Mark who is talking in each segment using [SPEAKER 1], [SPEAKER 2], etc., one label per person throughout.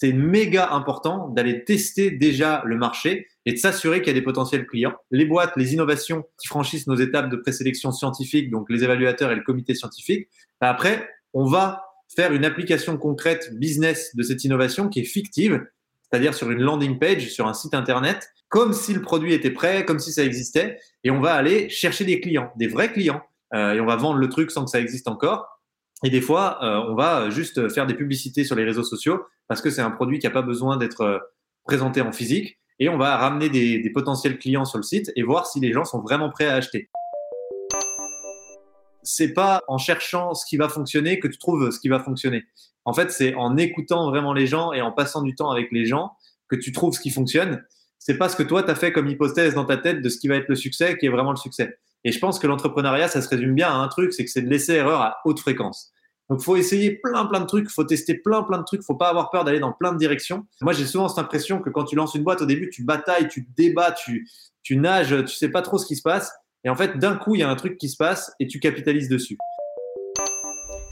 [SPEAKER 1] c'est méga important d'aller tester déjà le marché et de s'assurer qu'il y a des potentiels clients. Les boîtes, les innovations qui franchissent nos étapes de présélection scientifique, donc les évaluateurs et le comité scientifique, bah, après, on va faire une application concrète business de cette innovation qui est fictive, c'est-à-dire sur une landing page, sur un site internet, comme si le produit était prêt, comme si ça existait, et on va aller chercher des clients, des vrais clients, euh, et on va vendre le truc sans que ça existe encore. Et des fois, euh, on va juste faire des publicités sur les réseaux sociaux parce que c'est un produit qui n'a pas besoin d'être euh, présenté en physique. Et on va ramener des, des potentiels clients sur le site et voir si les gens sont vraiment prêts à acheter c'est pas en cherchant ce qui va fonctionner que tu trouves ce qui va fonctionner. En fait, c'est en écoutant vraiment les gens et en passant du temps avec les gens que tu trouves ce qui fonctionne. C'est pas ce que toi, tu as fait comme hypothèse dans ta tête de ce qui va être le succès qui est vraiment le succès. Et je pense que l'entrepreneuriat, ça se résume bien à un truc, c'est que c'est de laisser erreur à haute fréquence. Donc, faut essayer plein, plein de trucs, faut tester plein, plein de trucs, faut pas avoir peur d'aller dans plein de directions. Moi, j'ai souvent cette impression que quand tu lances une boîte, au début, tu batailles, tu débats, tu, tu nages, tu sais pas trop ce qui se passe. Et en fait, d'un coup, il y a un truc qui se passe et tu capitalises dessus.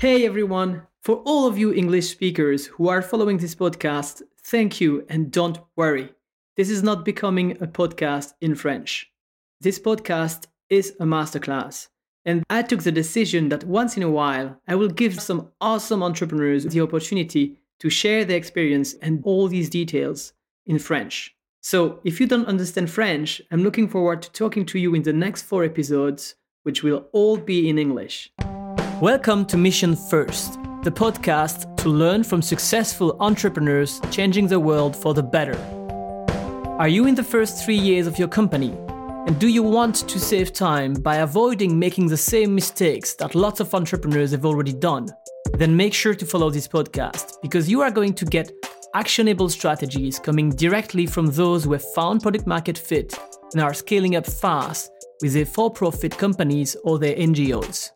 [SPEAKER 2] Hey everyone! For all of you English speakers who are following this podcast, thank you and don't worry. This is not becoming a podcast in French. This podcast is a masterclass. And I took the decision that once in a while, I will give some awesome entrepreneurs the opportunity to share their experience and all these details in French. So, if you don't understand French, I'm looking forward to talking to you in the next four episodes, which will all be in English. Welcome to Mission First, the podcast to learn from successful entrepreneurs changing the world for the better. Are you in the first three years of your company? And do you want to save time by avoiding making the same mistakes that lots of entrepreneurs have already done? Then make sure to follow this podcast because you are going to get actionable strategies coming directly from those who have found product market fit and are scaling up fast with their for profit companies or their NGOs.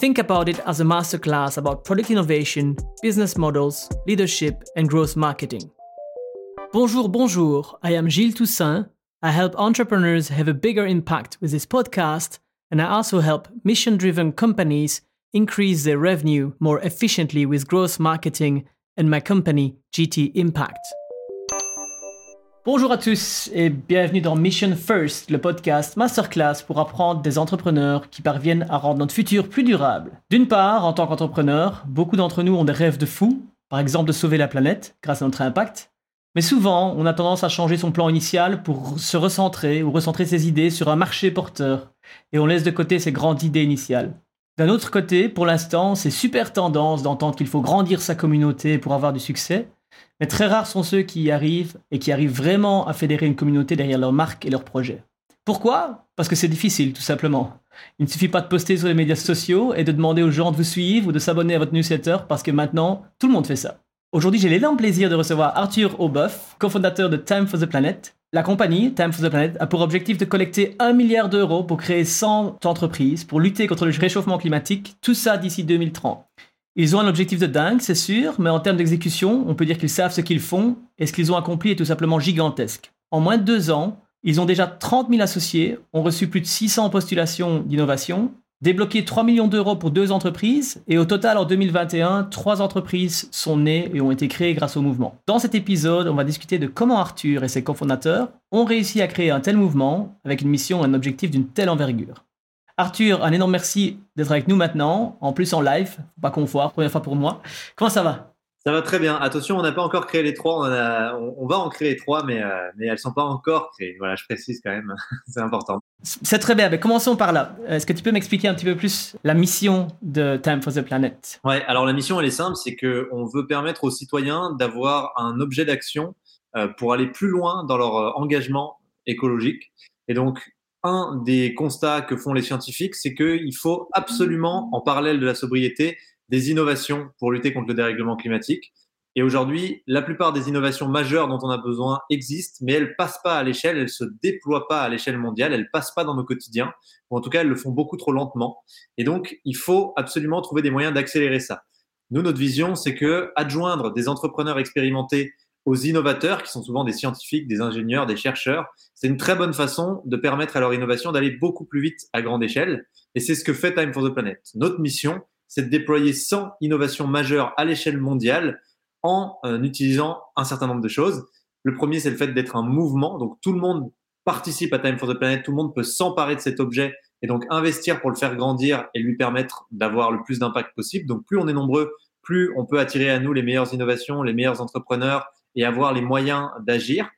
[SPEAKER 2] Think about it as a masterclass about product innovation, business models, leadership, and growth marketing. Bonjour, bonjour. I am Gilles Toussaint. I help entrepreneurs have a bigger impact with this podcast, and I also help mission driven companies increase their revenue more efficiently with growth marketing and my company, GT Impact. Bonjour à tous et bienvenue dans Mission First, le podcast masterclass pour apprendre des entrepreneurs qui parviennent à rendre notre futur plus durable. D'une part, en tant qu'entrepreneur, beaucoup d'entre nous ont des rêves de fou, par exemple de sauver la planète grâce à notre impact. Mais souvent, on a tendance à changer son plan initial pour se recentrer ou recentrer ses idées sur un marché porteur, et on laisse de côté ses grandes idées initiales. D'un autre côté, pour l'instant, c'est super tendance d'entendre qu'il faut grandir sa communauté pour avoir du succès, mais très rares sont ceux qui y arrivent et qui arrivent vraiment à fédérer une communauté derrière leur marque et leur projet. Pourquoi? Parce que c'est difficile, tout simplement. Il ne suffit pas de poster sur les médias sociaux et de demander aux gens de vous suivre ou de s'abonner à votre newsletter parce que maintenant, tout le monde fait ça. Aujourd'hui, j'ai l'énorme plaisir de recevoir Arthur Auboeuf, cofondateur de Time for the Planet, la compagnie Time for the Planet a pour objectif de collecter 1 milliard d'euros pour créer 100 entreprises pour lutter contre le réchauffement climatique, tout ça d'ici 2030. Ils ont un objectif de dingue, c'est sûr, mais en termes d'exécution, on peut dire qu'ils savent ce qu'ils font et ce qu'ils ont accompli est tout simplement gigantesque. En moins de deux ans, ils ont déjà 30 000 associés, ont reçu plus de 600 postulations d'innovation débloqué 3 millions d'euros pour deux entreprises et au total en 2021, trois entreprises sont nées et ont été créées grâce au mouvement. Dans cet épisode, on va discuter de comment Arthur et ses cofondateurs ont réussi à créer un tel mouvement avec une mission et un objectif d'une telle envergure. Arthur, un énorme merci d'être avec nous maintenant, en plus en live, pas qu'on première fois pour moi. Comment ça va?
[SPEAKER 1] Ça va très bien. Attention, on n'a pas encore créé les trois. On, va en créer trois, mais, euh, mais elles ne sont pas encore créées. Voilà, je précise quand même. C'est important.
[SPEAKER 2] C'est très bien. Mais commençons par là. Est-ce que tu peux m'expliquer un petit peu plus la mission de Time for the Planet?
[SPEAKER 1] Ouais. Alors la mission, elle est simple. C'est qu'on veut permettre aux citoyens d'avoir un objet d'action euh, pour aller plus loin dans leur euh, engagement écologique. Et donc, un des constats que font les scientifiques, c'est qu'il faut absolument, en parallèle de la sobriété, des innovations pour lutter contre le dérèglement climatique. Et aujourd'hui, la plupart des innovations majeures dont on a besoin existent, mais elles passent pas à l'échelle, elles se déploient pas à l'échelle mondiale, elles passent pas dans nos quotidiens, ou en tout cas, elles le font beaucoup trop lentement. Et donc, il faut absolument trouver des moyens d'accélérer ça. Nous, notre vision, c'est que adjoindre des entrepreneurs expérimentés aux innovateurs, qui sont souvent des scientifiques, des ingénieurs, des chercheurs, c'est une très bonne façon de permettre à leur innovation d'aller beaucoup plus vite à grande échelle. Et c'est ce que fait Time for the Planet. Notre mission, c'est de déployer 100 innovations majeures à l'échelle mondiale en euh, utilisant un certain nombre de choses. Le premier, c'est le fait d'être un mouvement. Donc, tout le monde participe à Time for the Planet. Tout le monde peut s'emparer de cet objet et donc investir pour le faire grandir et lui permettre d'avoir le plus d'impact possible. Donc, plus on est nombreux, plus on peut attirer à nous les meilleures innovations, les meilleurs entrepreneurs et avoir les moyens d'agir.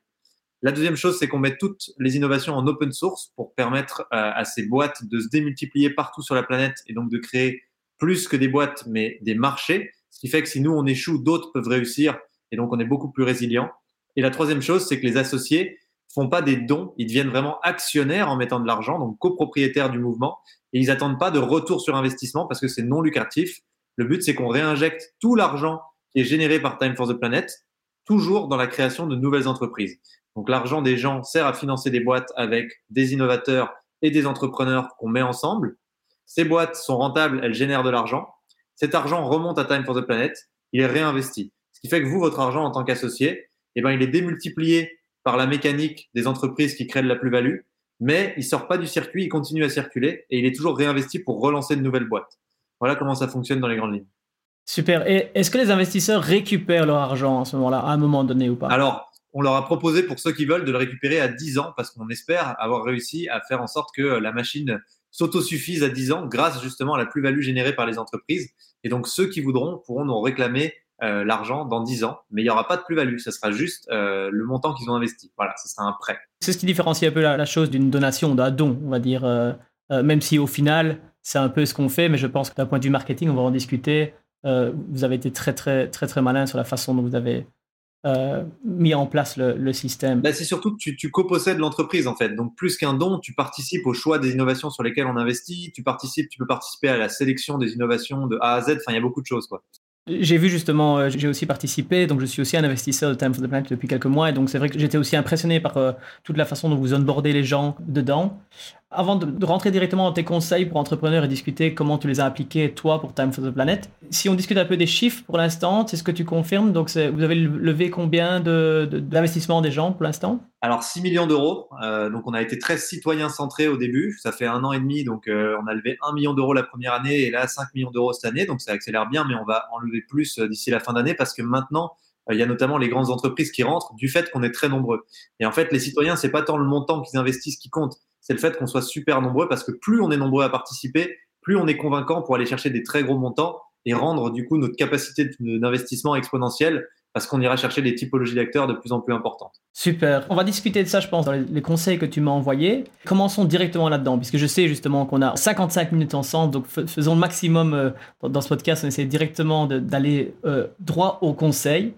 [SPEAKER 1] La deuxième chose, c'est qu'on met toutes les innovations en open source pour permettre euh, à ces boîtes de se démultiplier partout sur la planète et donc de créer plus que des boîtes, mais des marchés. Ce qui fait que si nous, on échoue, d'autres peuvent réussir et donc on est beaucoup plus résilient. Et la troisième chose, c'est que les associés font pas des dons, ils deviennent vraiment actionnaires en mettant de l'argent, donc copropriétaires du mouvement, et ils attendent pas de retour sur investissement parce que c'est non lucratif. Le but, c'est qu'on réinjecte tout l'argent qui est généré par Time for the Planet, toujours dans la création de nouvelles entreprises. Donc l'argent des gens sert à financer des boîtes avec des innovateurs et des entrepreneurs qu'on met ensemble. Ces boîtes sont rentables, elles génèrent de l'argent. Cet argent remonte à Time for the Planet, il est réinvesti. Ce qui fait que vous, votre argent en tant qu'associé, eh ben, il est démultiplié par la mécanique des entreprises qui créent de la plus-value, mais il sort pas du circuit, il continue à circuler et il est toujours réinvesti pour relancer de nouvelles boîtes. Voilà comment ça fonctionne dans les grandes lignes.
[SPEAKER 2] Super. Et est-ce que les investisseurs récupèrent leur argent à ce moment-là, à un moment donné ou pas?
[SPEAKER 1] Alors, on leur a proposé pour ceux qui veulent de le récupérer à 10 ans parce qu'on espère avoir réussi à faire en sorte que la machine s'autosuffise à 10 ans grâce justement à la plus-value générée par les entreprises. Et donc ceux qui voudront pourront nous réclamer euh, l'argent dans 10 ans, mais il n'y aura pas de plus-value, ce sera juste euh, le montant qu'ils ont investi. Voilà, ce sera un prêt.
[SPEAKER 2] C'est ce qui différencie un peu la, chose d'une donation, d'un don, on va dire, euh, même si au final c'est un peu ce qu'on fait, mais je pense que d'un point de vue marketing, on va en discuter. vous avez été très très très très malin sur la façon dont vous avez euh, mis en place le, système
[SPEAKER 1] bah, C'est surtout que tu, tu copossèdes l'entreprise en fait. Donc plus qu'un don, tu participes au choix des innovations sur lesquelles on investit. Tu participes, tu peux participer à la sélection des innovations de A à Z. Enfin, il y a beaucoup de choses quoi.
[SPEAKER 2] J'ai vu justement, euh, j'ai aussi participé, donc je suis aussi un investisseur de Time for the Planet depuis quelques mois, et donc c'est vrai que j'étais aussi impressionné par euh, toute la façon dont vous onboardez les gens dedans. Avant de, rentrer directement dans tes conseils pour entrepreneurs et discuter comment tu les as appliqués toi pour Time for the Planet, si on discute un peu des chiffres pour l'instant, c'est ce que tu confirmes Donc vous avez levé combien d'investissements de, des gens pour l'instant?
[SPEAKER 1] Alors 6 millions d'euros. Euh, donc on a été très citoyen centré au début. Ça fait un an et demi, donc euh, on a levé 1 million d'euros la première année et là 5 millions d'euros cette année. Donc ça accélère bien, mais on va en lever plus euh, d'ici la fin d'année parce que maintenant il y a notamment les grandes entreprises qui rentrent du fait qu'on est très nombreux. Et en fait, les citoyens, c'est pas tant le montant qu'ils investissent qui compte, c'est le fait qu'on soit super nombreux parce que plus on est nombreux à participer, plus on est convaincant pour aller chercher des très gros montants et rendre du coup notre capacité d'investissement exponentielle parce qu'on ira chercher des typologies d'acteurs de plus en plus importantes.
[SPEAKER 2] Super. On va discuter de ça, je pense, dans les conseils que tu m'as envoyés. Commençons directement là-dedans, puisque je sais justement qu'on a 55 minutes ensemble, donc faisons le maximum euh, dans ce podcast. On essaie directement d'aller euh, droit au conseil.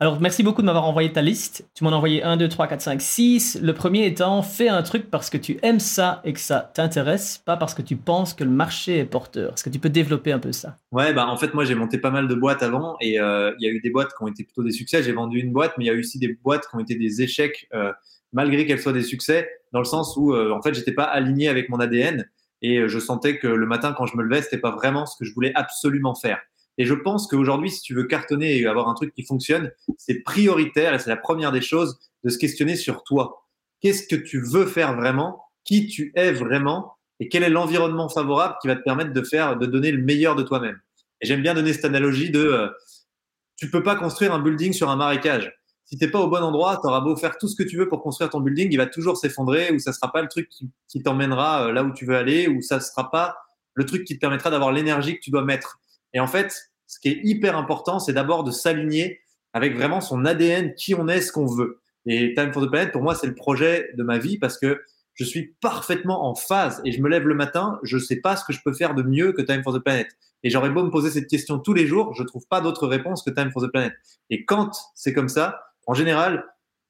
[SPEAKER 2] Alors, merci beaucoup de m'avoir envoyé ta liste. Tu m'en as envoyé 1, 2, 3, 4, 5, 6. Le premier étant, fais un truc parce que tu aimes ça et que ça t'intéresse, pas parce que tu penses que le marché est porteur. Est-ce que tu peux développer un peu ça?
[SPEAKER 1] Ouais, bah en fait, moi, j'ai monté pas mal de boîtes avant et euh, il y a eu des boîtes qui ont été plutôt des succès. J'ai vendu une boîte, mais il y a eu aussi des boîtes qui ont été des échecs, euh, malgré qu'elles soient des succès, dans le sens où, euh, en fait, j'étais pas aligné avec mon ADN et euh, je sentais que le matin, quand je me levais, c'était pas vraiment ce que je voulais absolument faire. Et je pense qu'aujourd'hui, si tu veux cartonner et avoir un truc qui fonctionne, c'est prioritaire et c'est la première des choses de se questionner sur toi. Qu'est-ce que tu veux faire vraiment? Qui tu es vraiment? Et quel est l'environnement favorable qui va te permettre de faire, de donner le meilleur de toi-même? Et j'aime bien donner cette analogie de tu peux pas construire un building sur un marécage. Si t'es pas au bon endroit, tu auras beau faire tout ce que tu veux pour construire ton building, il va toujours s'effondrer ou ça sera pas le truc qui, t'emmènera euh, là où tu veux aller ou ça sera pas le truc qui te permettra d'avoir l'énergie que tu dois mettre. Et en fait, ce qui est hyper important, c'est d'abord de s'aligner avec vraiment son ADN, qui on est, ce qu'on veut. Et Time for the Planet, pour moi, c'est le projet de ma vie parce que je suis parfaitement en phase et je me lève le matin, je sais pas ce que je peux faire de mieux que Time for the Planet. Et j'aurais beau me poser cette question tous les jours, je trouve pas d'autre réponse que Time for the Planet. Et quand c'est comme ça, en général,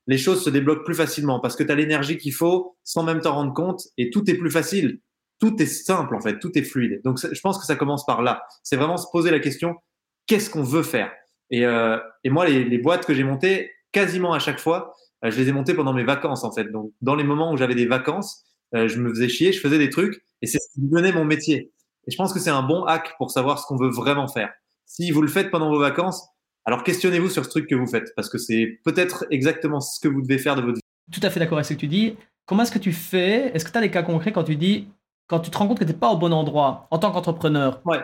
[SPEAKER 1] les choses se débloquent plus facilement parce que tu as l'énergie qu'il faut sans même t'en rendre compte et tout est plus facile. Tout est simple en fait, tout est fluide. Donc je pense que ça commence par là. C'est vraiment se poser la question qu'est-ce qu'on veut faire? Et, euh, et, moi, les, les boîtes que j'ai montées, quasiment à chaque fois, euh, je les ai montées pendant mes vacances en fait. Donc dans les moments où j'avais des vacances, euh, je me faisais chier, je faisais des trucs et c'est ce qui me donnait mon métier. Et je pense que c'est un bon hack pour savoir ce qu'on veut vraiment faire. Si vous le faites pendant vos vacances, alors questionnez-vous sur ce truc que vous faites, parce que c'est peut-être exactement ce que vous devez faire de votre vie.
[SPEAKER 2] Tout à fait d'accord avec ce que tu dis. Comment est-ce que tu fais? Est-ce que tu as des cas concrets quand tu dis, quand tu te rends compte que tu n'es pas au bon endroit en tant qu'entrepreneur?
[SPEAKER 1] Ouais.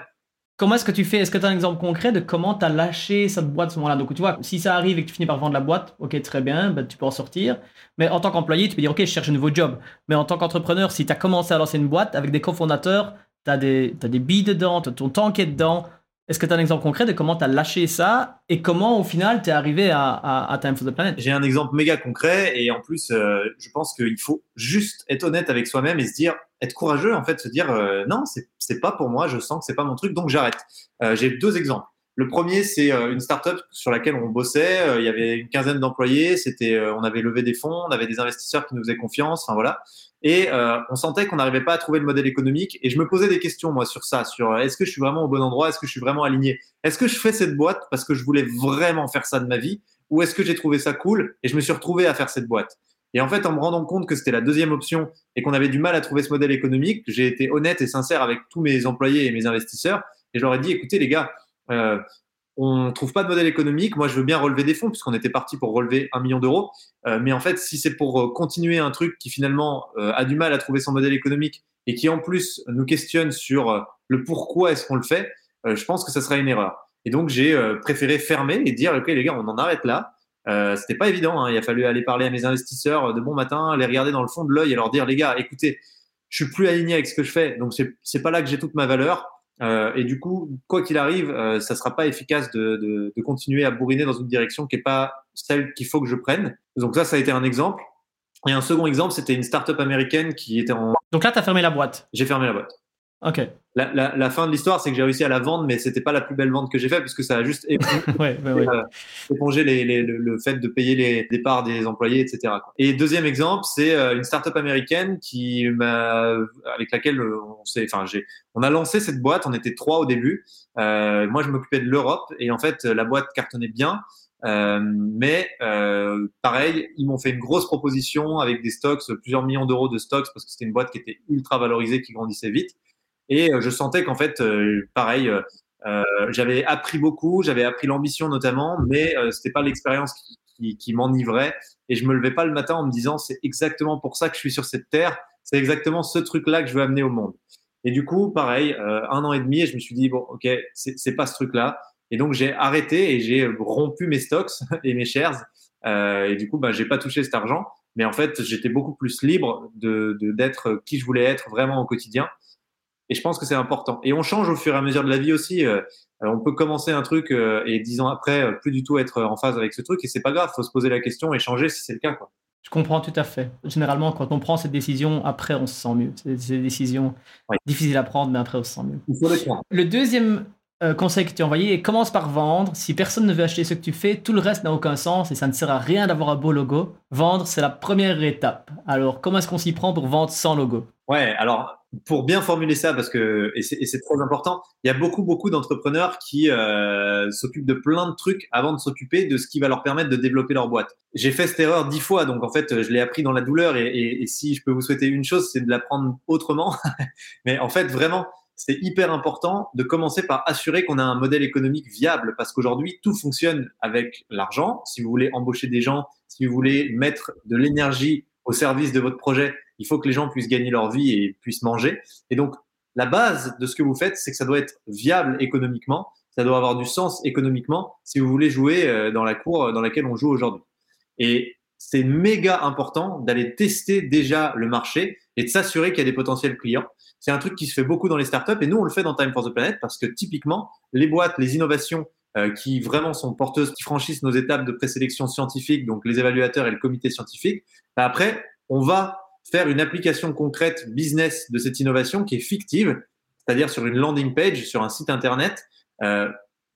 [SPEAKER 2] Comment est-ce que tu fais? Est-ce que tu as un exemple concret de comment tu as lâché cette boîte à ce moment-là? Donc, tu vois, si ça arrive et que tu finis par vendre la boîte, ok, très bien, ben, tu peux en sortir. Mais en tant qu'employé, tu peux dire, ok, je cherche un nouveau job. Mais en tant qu'entrepreneur, si tu as commencé à lancer une boîte avec des cofondateurs, tu as des, as des billes dedans, tu as ton qui est dedans, est-ce que tu as un exemple concret de comment tu as lâché ça et comment au final tu es arrivé à, Time for the Planet?
[SPEAKER 1] J'ai un exemple méga concret et en plus, euh, je pense qu'il faut juste être honnête avec soi-même et se dire, être courageux en fait, se dire euh, non, c'est pas pour moi, je sens que c'est pas mon truc, donc j'arrête. Euh, j'ai deux exemples. Le premier, c'est une startup sur laquelle on bossait. il y avait une quinzaine d'employés. C'était, on avait levé des fonds, on avait des investisseurs qui nous faisaient confiance. Enfin voilà. Et euh, on sentait qu'on n'arrivait pas à trouver le modèle économique. Et je me posais des questions, moi, sur ça, sur euh, est-ce que je suis vraiment au bon endroit, est-ce que je suis vraiment aligné, est-ce que je fais cette boîte parce que je voulais vraiment faire ça de ma vie, ou est-ce que j'ai trouvé ça cool et je me suis retrouvé à faire cette boîte? Et en fait, en me rendant compte que c'était la deuxième option et qu'on avait du mal à trouver ce modèle économique, j'ai été honnête et sincère avec tous mes employés et mes investisseurs. Et je leur ai dit, écoutez les gars, euh, on trouve pas de modèle économique. Moi, je veux bien relever des fonds puisqu'on était parti pour relever un million d'euros. Euh, mais en fait, si c'est pour euh, continuer un truc qui finalement euh, a du mal à trouver son modèle économique et qui en plus nous questionne sur le pourquoi est-ce qu'on le fait, je pense que ça sera une erreur. Et donc, j'ai préféré fermer et dire, ok les gars, on en arrête là. Euh, c'était pas évident. Hein. Il a fallu aller parler à mes investisseurs de bon matin, les regarder dans le fond de l'œil et leur dire, les gars, écoutez, je suis plus aligné avec ce que je fais, donc c'est pas là que j'ai toute ma valeur. Euh, et du coup, quoi qu'il arrive, euh, ça sera pas efficace de, de, de, continuer à bourriner dans une direction qui est pas celle qu'il faut que je prenne. Donc ça, ça a été un exemple. Et un second exemple, c'était une startup américaine qui était en.
[SPEAKER 2] Donc là, tu as fermé la boîte.
[SPEAKER 1] J'ai fermé la boîte.
[SPEAKER 2] Ok.
[SPEAKER 1] La, la, la, fin de l'histoire, c'est que j'ai réussi à la vendre, mais c'était pas la plus belle vente que j'ai faite parce que ça a juste
[SPEAKER 2] ouais, ouais, ouais.
[SPEAKER 1] épongé les, les, le, fait de payer les départs des employés, etc. Et deuxième exemple, c'est euh, une startup américaine qui m'a, avec laquelle on s'est, enfin, j'ai, on a lancé cette boîte. On était trois au début. Euh, moi, je m'occupais de l'Europe et en fait, la boîte cartonnait bien. Euh, mais euh, pareil, ils m'ont fait une grosse proposition avec des stocks, plusieurs millions d'euros de stocks parce que c'était une boîte qui était ultra valorisée, qui grandissait vite. Et euh, je sentais qu'en fait, euh, pareil, euh, j'avais appris beaucoup, j'avais appris l'ambition notamment, mais c'était pas l'expérience qui, qui, qui m'enivrait. Et je me levais pas le matin en me disant c'est exactement pour ça que je suis sur cette terre, c'est exactement ce truc-là que je veux amener au monde. Et du coup, pareil, un an et demi, et je me suis dit bon, ok, c'est pas ce truc-là. Et donc j'ai arrêté et j'ai rompu mes stocks et mes shares. Euh, et du coup, bah, j'ai pas touché cet argent. Mais en fait, j'étais beaucoup plus libre de d'être qui je voulais être vraiment au quotidien. Et je pense que c'est important. Et on change au fur et à mesure de la vie aussi. Euh, on peut commencer un truc euh, et dix ans après, euh, plus du tout être en phase avec ce truc. Et c'est pas grave, faut se poser la question et changer si c'est le cas. Quoi.
[SPEAKER 2] Je comprends tout à fait. Généralement, quand on prend cette décision, après, on se sent mieux. C'est des décisions difficiles à prendre, mais après, on se sent mieux.
[SPEAKER 1] Il faut le,
[SPEAKER 2] le deuxième conseil que tu as envoyé est commence par vendre. Si personne ne veut acheter ce que tu fais, tout le reste n'a aucun sens et ça ne sert à rien d'avoir un beau logo. Vendre, c'est la première étape. Alors, comment est-ce qu'on s'y prend pour vendre sans logo?
[SPEAKER 1] Ouais, alors pour bien formuler ça, parce que et c'est très important, il y a beaucoup beaucoup d'entrepreneurs qui euh, s'occupent de plein de trucs avant de s'occuper de ce qui va leur permettre de développer leur boîte. J'ai fait cette erreur dix fois, donc en fait je l'ai appris dans la douleur et, et, et, si je peux vous souhaiter une chose, c'est de l'apprendre autrement. Mais en fait vraiment, c'est hyper important de commencer par assurer qu'on a un modèle économique viable, parce qu'aujourd'hui tout fonctionne avec l'argent. Si vous voulez embaucher des gens, si vous voulez mettre de l'énergie au service de votre projet, il faut que les gens puissent gagner leur vie et puissent manger. Et donc, la base de ce que vous faites, c'est que ça doit être viable économiquement, ça doit avoir du sens économiquement si vous voulez jouer euh, dans la cour dans laquelle on joue aujourd'hui. Et c'est méga important d'aller tester déjà le marché et de s'assurer qu'il y a des potentiels clients. C'est un truc qui se fait beaucoup dans les startups et nous, on le fait dans Time for the Planet parce que typiquement, les boîtes, les innovations euh, qui vraiment sont porteuses, qui franchissent nos étapes de présélection scientifique, donc les évaluateurs et le comité scientifique, après, on va faire une application concrète business de cette innovation qui est fictive, c'est-à-dire sur une landing page, sur un site internet, euh,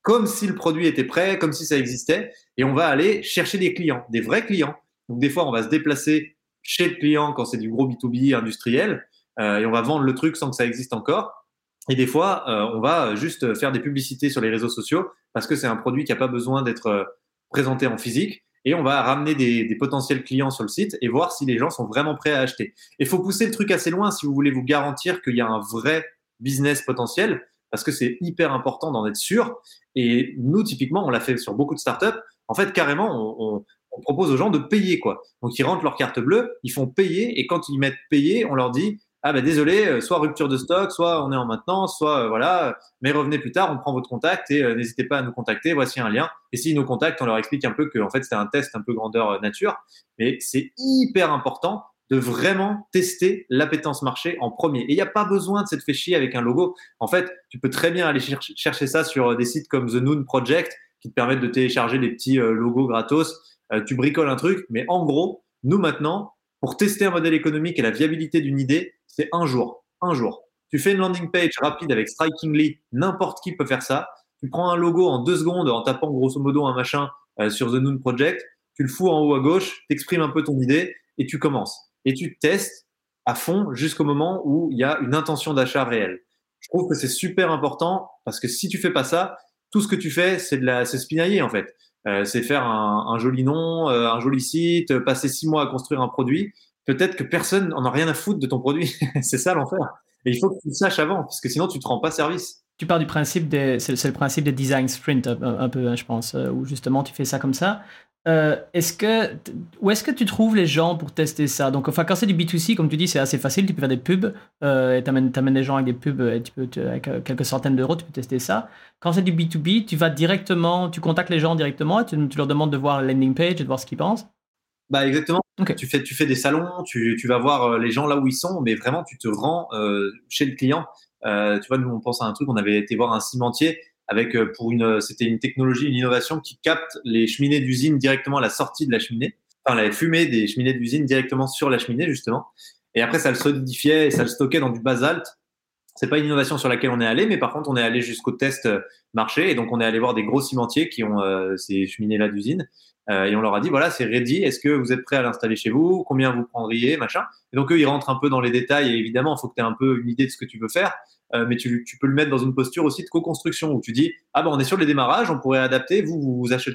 [SPEAKER 1] comme si le produit était prêt, comme si ça existait, et on va aller chercher des clients, des vrais clients. Donc des fois, on va se déplacer chez le client quand c'est du gros B2B industriel, euh, et on va vendre le truc sans que ça existe encore. Et des fois, euh, on va juste faire des publicités sur les réseaux sociaux parce que c'est un produit qui n'a pas besoin d'être euh, présenté en physique et on va ramener des, potentiels clients sur le site et voir si les gens sont vraiment prêts à acheter. Il faut pousser le truc assez loin si vous voulez vous garantir qu'il y a un vrai business potentiel, parce que c'est hyper important d'en être sûr. Et nous, typiquement, on l'a fait sur beaucoup de startups. En fait, carrément, on, propose aux gens de payer quoi. Donc ils rentrent leur carte bleue, ils font payer et quand ils mettent payer, on leur dit ah ben désolé, soit rupture de stock, soit on est en maintenance, soit voilà, mais revenez plus tard, on prend votre contact et n'hésitez pas à nous contacter, voici un lien. Et s'ils nous contactent, on leur explique un peu que en fait c'était un test un peu grandeur nature, mais c'est hyper important de vraiment tester l'appétence marché en premier. Et il n'y a pas besoin de s'être fait avec un logo. En fait, tu peux très bien aller chercher ça sur des sites comme The Noon Project qui te permettent de télécharger des petits euh, logos gratos. Euh, tu bricoles un truc, mais en gros, nous maintenant, pour tester un modèle économique et la viabilité d'une idée, c'est un jour. Un jour. Tu fais une landing page rapide avec Strikingly, n'importe qui peut faire ça. Tu prends un logo en deux secondes en tapant grosso modo un machin euh, sur The Noon Project, tu le fous en haut à gauche, t'exprimes un peu ton idée et tu commences et tu testes à fond jusqu'au moment où il y a une intention d'achat réelle. Je trouve que c'est super important parce que si tu fais pas ça, tout ce que tu fais, c'est de la, c'est spinailler en fait. Euh, c'est faire un, joli nom, euh, un joli site, passer six mois à construire un produit. Peut-être que personne n'en a rien à foutre de ton produit. c'est ça l'enfer. Il faut que tu le saches avant, parce que sinon tu te rends pas service.
[SPEAKER 2] Tu pars du principe des, c'est, le principe des design sprint un, peu, hein, je pense, euh, où justement tu fais ça comme ça. Euh, est-ce que, où est-ce que tu trouves les gens pour tester ça? Donc, enfin, quand c'est du B2C, comme tu dis, c'est assez facile. Tu peux faire des pubs euh, tu amènes, des gens avec des pubs et tu peux, avec quelques centaines d'euros, tu peux tester ça. Quand c'est du B2B, tu vas directement, tu contactes les gens directement et tu, leur demandes de voir la landing page et de voir ce qu'ils pensent.
[SPEAKER 1] Bah exactement. Tu, fais, tu fais des salons, tu, tu, vas voir les gens là où ils sont, mais vraiment tu te rends chez le client. tu vois, nous on pense à un truc, on avait été voir un cimentier avec euh, pour une, c'était une technologie, une innovation qui capte les cheminées d'usine directement à la sortie de la cheminée, enfin la fumée des cheminées d'usine directement sur la cheminée justement. Et après, ça le solidifiait et ça le stockait dans du basalte. C'est pas une innovation sur laquelle on est allé, mais par contre, on est allé jusqu'au test euh, marché et donc on est allé voir des gros cimentiers qui ont euh, ces cheminées-là d'usine euh, et on leur a dit voilà, c'est ready. Est-ce que vous êtes prêts à l'installer chez vous? Combien vous prendriez? Machin. Et donc eux, ils rentrent un peu dans les détails. Et évidemment, il faut que tu aies un peu une idée de ce que tu veux faire. Euh, mais tu, tu, peux le mettre dans une posture aussi de co-construction où tu dis ah ben on est sur les démarrages, on pourrait adapter. Vous vous, vous achetez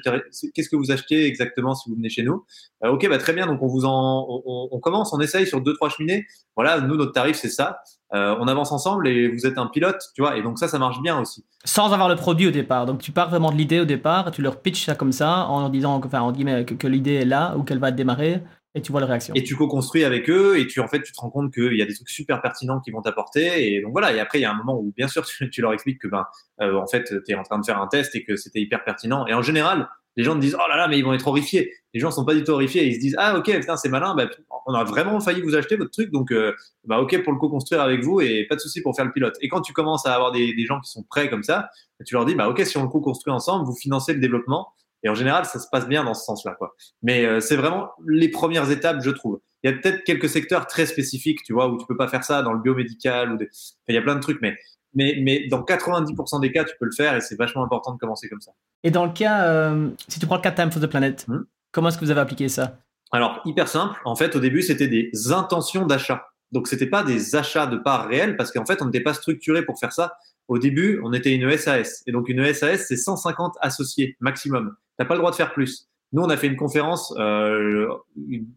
[SPEAKER 1] qu'est-ce que vous achetez exactement si vous venez chez nous? Euh, Ok bah très bien donc on vous en on, on, commence, on essaye sur deux trois cheminées. Voilà nous notre tarif c'est ça. Euh, on avance ensemble et vous êtes un pilote, tu vois. Et donc ça ça marche bien aussi.
[SPEAKER 2] Sans avoir le produit au départ. Donc tu pars vraiment de l'idée au départ, tu leur pitches ça comme ça en leur disant enfin dit que, que l'idée est là ou qu'elle va démarrer et tu vois la réaction.
[SPEAKER 1] Et tu co-construis avec eux et tu en fait tu te rends compte qu'il y a des trucs super pertinents qui vont t'apporter et donc voilà et après il y a un moment où bien sûr tu, leur expliques que ben euh, en fait tu es en train de faire un test et que c'était hyper pertinent et en général les gens te disent oh là là mais ils vont être horrifiés les gens sont pas du tout horrifiés ils se disent ah ok putain c'est malin bah, on a vraiment failli vous acheter votre truc donc euh, bah ok pour le co-construire avec vous et pas de souci pour faire le pilote et quand tu commences à avoir des, gens qui sont prêts comme ça tu leur dis bah ok si on le co-construit ensemble vous financez le développement et en général, ça se passe bien dans ce sens-là. Quoi. Mais euh, c'est vraiment les premières étapes, je trouve. Il y a peut-être quelques secteurs très spécifiques, tu vois, où tu peux pas faire ça dans le biomédical. Ou des... il y a plein de trucs, mais, mais, mais dans 90% des cas, tu peux le faire et c'est vachement important de commencer comme ça.
[SPEAKER 2] Et dans le cas, euh, si tu prends le cas de Time for the Planet, hmm. comment est-ce que vous avez appliqué ça?
[SPEAKER 1] Alors, hyper simple. En fait, au début, c'était des intentions d'achat. Donc, c'était pas des achats de parts réelles parce qu'en fait, on n'était pas structuré pour faire ça. Au début, on était une SAS. Et donc, une SAS, c'est 150 associés maximum n'as pas le droit de faire plus. Nous, on a fait une conférence euh,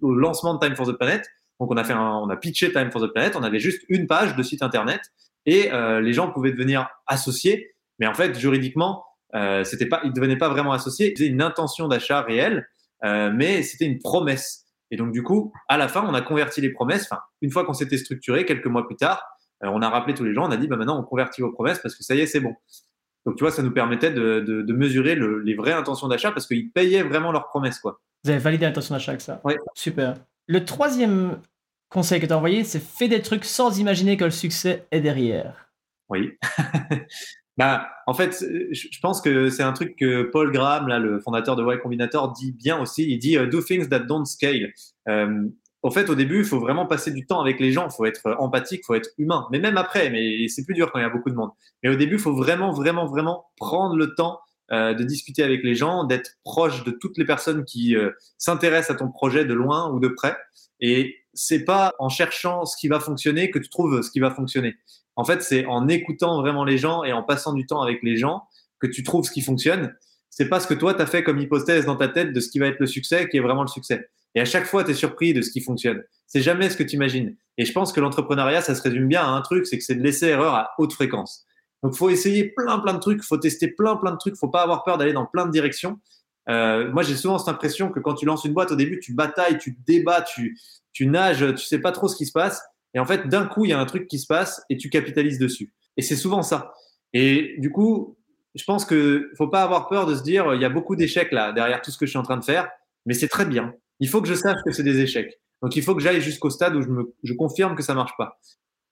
[SPEAKER 1] au lancement de Time for the Planet. Donc, on a fait on a pitché Time for the Planet. On avait juste une page de site internet et euh, les gens pouvaient devenir associés. Mais en fait, juridiquement, euh, c'était pas, ils devenaient pas vraiment associés. Ils une intention d'achat réelle, euh, mais c'était une promesse. Et donc, du coup, à la fin, on a converti les promesses. Enfin, une fois qu'on s'était structuré, quelques mois plus tard, euh, on a rappelé tous les gens. On a dit, bah maintenant, on convertit vos promesses parce que ça y est, c'est bon. Donc, tu vois, ça nous permettait de, mesurer les vraies intentions d'achat parce qu'ils payaient vraiment leurs promesses. Quoi.
[SPEAKER 2] Vous avez validé l'intention d'achat avec ça
[SPEAKER 1] Oui.
[SPEAKER 2] Super. Le troisième conseil que tu as envoyé, c'est fais des trucs sans imaginer que le succès est derrière.
[SPEAKER 1] Oui. bah, en fait, je pense que c'est un truc que Paul Graham, là, le fondateur de Y Combinator, dit bien aussi. Il dit euh, Do things that don't scale. Euh, en fait, au début, il faut vraiment passer du temps avec les gens, il faut être empathique, il faut être humain. Mais même après, mais c'est plus dur quand il y a beaucoup de monde. Mais au début, il faut vraiment, vraiment, vraiment prendre le temps euh, de discuter avec les gens, d'être proche de toutes les personnes qui s'intéressent à ton projet de loin ou de près. Et c'est pas en cherchant ce qui va fonctionner que tu trouves ce qui va fonctionner. En fait, c'est en écoutant vraiment les gens et en passant du temps avec les gens que tu trouves ce qui fonctionne. C'est pas ce que toi tu as fait comme hypothèse dans ta tête de ce qui va être le succès qui est vraiment le succès. Et à chaque fois, tu es surpris de ce qui fonctionne. C'est jamais ce que tu imagines. Et je pense que l'entrepreneuriat, ça se résume bien à un truc, c'est que c'est de laisser erreur à haute fréquence. Donc, faut essayer plein, plein de trucs, faut tester plein, plein de trucs, faut pas avoir peur d'aller dans plein de directions. Euh, moi, j'ai souvent cette impression que quand tu lances une boîte, au début, tu batailles, tu débats, tu, tu nages, tu sais pas trop ce qui se passe. Et en fait, d'un coup, il y a un truc qui se passe et tu capitalises dessus. Et c'est souvent ça. Et du coup, je pense que faut pas avoir peur de se dire, il y a beaucoup d'échecs là derrière tout ce que je suis en train de faire, mais c'est très bien. Il faut que je sache que c'est des échecs. Donc il faut que j'aille jusqu'au stade où je, me, je confirme que ça marche pas.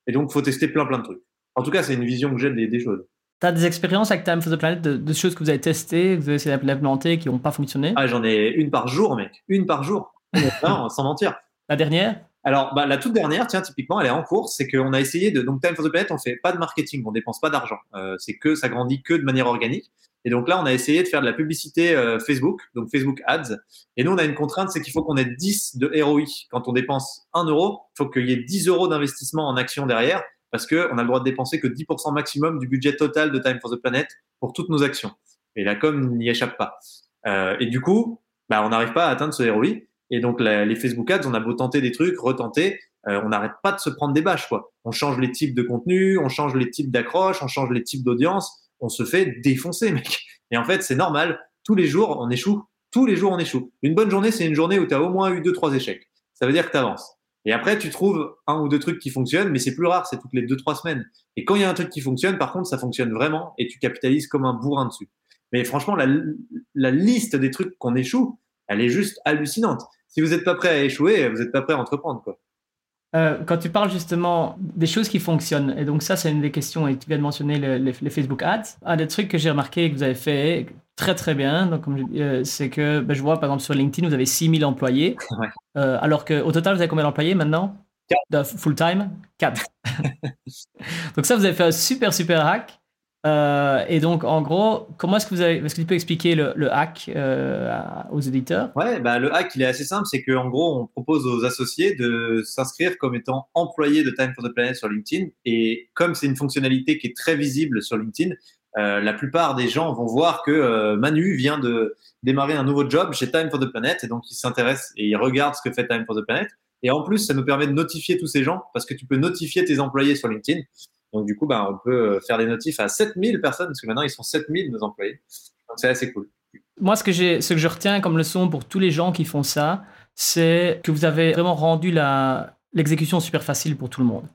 [SPEAKER 1] Et donc, faut tester plein plein de trucs. En tout cas, c'est une vision que j'ai des, des choses.
[SPEAKER 2] Tu as des expériences avec Time for the Planet de, de, choses que vous avez testées, que vous avez essayé d'implémenter, qui n'ont pas fonctionné?
[SPEAKER 1] Ah, j'en ai une par jour, mec. Une par jour. non, sans mentir.
[SPEAKER 2] La dernière?
[SPEAKER 1] Alors, bah, la toute dernière, tiens, typiquement, elle est en cours. C'est qu'on a essayé de. Donc, Time for the Planet, on fait pas de marketing, on dépense pas d'argent. Euh, c'est que ça grandit que de manière organique. Et donc là, on a essayé de faire de la publicité euh, Facebook, donc Facebook Ads. Et nous, on a une contrainte, c'est qu'il faut qu'on ait 10 de ROI. Quand on dépense 1 euro, il faut qu'il y ait 10 euros d'investissement en action derrière, parce qu'on a le droit de dépenser que 10% maximum du budget total de Time for the Planet pour toutes nos actions. Et la com n'y échappe pas. Euh, et du coup, bah, on n'arrive pas à atteindre ce ROI. Et donc, les Facebook Ads, on a beau tenter des trucs, retenter, euh, on n'arrête pas de se prendre des bâches, quoi. On change les types de contenu, on change les types d'accroches, on change les types d'audience, on se fait défoncer, mec. Et en fait, c'est normal. Tous les jours, on échoue. Tous les jours, on échoue. Une bonne journée, c'est une journée où tu as au moins eu deux, trois échecs. Ça veut dire que tu avances. Et après, tu trouves un ou deux trucs qui fonctionnent, mais c'est plus rare, c'est toutes les deux, trois semaines. Et quand il y a un truc qui fonctionne, par contre, ça fonctionne vraiment et tu capitalises comme un bourrin dessus. Mais franchement, la, la liste des trucs qu'on échoue, elle est juste hallucinante si vous n'êtes pas prêt à échouer, vous n'êtes pas prêt à entreprendre. Quoi.
[SPEAKER 2] Euh, quand tu parles justement des choses qui fonctionnent, et donc ça c'est une des questions, et tu viens de mentionner les, Facebook Ads, un des trucs que j'ai remarqué que vous avez fait très très bien, donc, euh, c'est que ben, je vois par exemple sur LinkedIn, vous avez 6000 employés, ouais. euh, alors qu'au total vous avez combien d'employés maintenant? Full time? 4. donc ça vous avez fait un super super hack. Euh, et donc, en gros, comment est-ce que vous avez, est-ce que tu peux expliquer le, hack euh, aux éditeurs?
[SPEAKER 1] Ouais, bah, le hack, il est assez simple. C'est qu'en gros, on propose aux associés de s'inscrire comme étant employés de Time for the Planet sur LinkedIn. Et comme c'est une fonctionnalité qui est très visible sur LinkedIn, euh, la plupart des gens vont voir que Manu vient de démarrer un nouveau job chez Time for the Planet. Et donc, ils s'intéressent et ils regardent ce que fait Time for the Planet. Et en plus, ça nous permet de notifier tous ces gens parce que tu peux notifier tes employés sur LinkedIn. Donc, du coup, bah, on peut euh, faire des notifs à 7000 personnes, parce que maintenant, ils sont 7000 nos employés. Donc, c'est assez cool.
[SPEAKER 2] Moi, ce que, ce que je retiens comme leçon pour tous les gens qui font ça, c'est que vous avez vraiment rendu l'exécution super facile pour tout le monde.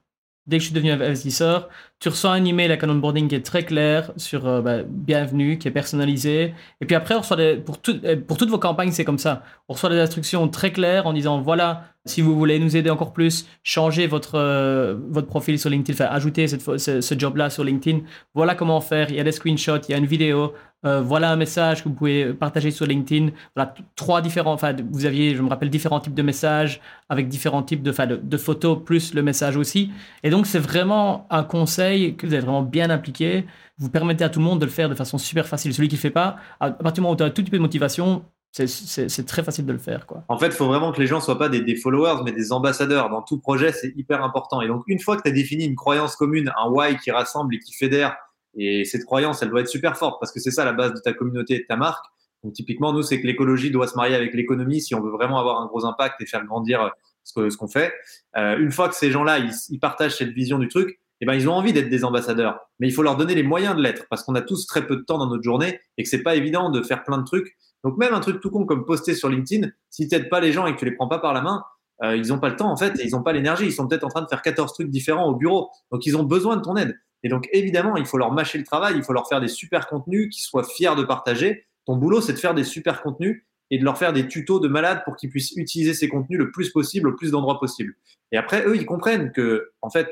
[SPEAKER 2] Dès que je suis devenu investisseur, tu reçois un email avec un onboarding qui est très clair sur euh, bah, bienvenue, qui est personnalisé. Et puis après, on reçoit des, pour, euh, pour toutes vos campagnes, c'est comme ça. On reçoit des instructions très claires en disant voilà, si vous voulez nous aider encore plus, changez votre, euh, votre profil sur LinkedIn, ajoutez ce, job-là sur LinkedIn. Voilà comment faire. Il y a des screenshots, il y a une vidéo. Voilà un message que vous pouvez partager sur LinkedIn. Voilà trois différents. Enfin, vous aviez, je me rappelle, différents types de messages avec différents types de, de, de photos plus le message aussi. Et donc, c'est vraiment un conseil que vous avez vraiment bien appliqué. Vous permettez à tout le monde de le faire de façon super facile. Celui qui ne fait pas, à partir du moment où tu as un tout petit peu de motivation, c'est très facile de le faire.
[SPEAKER 1] En fait, il faut vraiment que les gens ne soient pas des, followers, mais des ambassadeurs. Dans tout projet, c'est hyper important. Et donc, une fois que tu as défini une croyance commune, un why qui rassemble et qui fédère, et cette croyance, elle doit être super forte parce que c'est ça la base de ta communauté et de ta marque. Donc, typiquement, nous, c'est que l'écologie doit se marier avec l'économie si on veut vraiment avoir un gros impact et faire grandir ce qu'on ce qu'on fait. Euh, une fois que ces gens-là, ils, partagent cette vision du truc, eh ben, ils ont envie d'être des ambassadeurs. Mais il faut leur donner les moyens de l'être parce qu'on a tous très peu de temps dans notre journée et que c'est pas évident de faire plein de trucs. Donc même un truc tout con comme poster sur LinkedIn, si tu pas les gens et que tu les prends pas par la main, euh, ils n'ont pas le temps en fait et ils n'ont pas l'énergie. Ils sont peut-être en train de faire 14 trucs différents au bureau. Donc ils ont besoin de ton aide. Et donc évidemment, il faut leur mâcher le travail, il faut leur faire des super contenus qu'ils soient fiers de partager. Ton boulot, c'est de faire des super contenus et de leur faire des tutos de malades pour qu'ils puissent utiliser ces contenus le plus possible, au plus d'endroits possible. Et après, eux, ils comprennent que, en fait,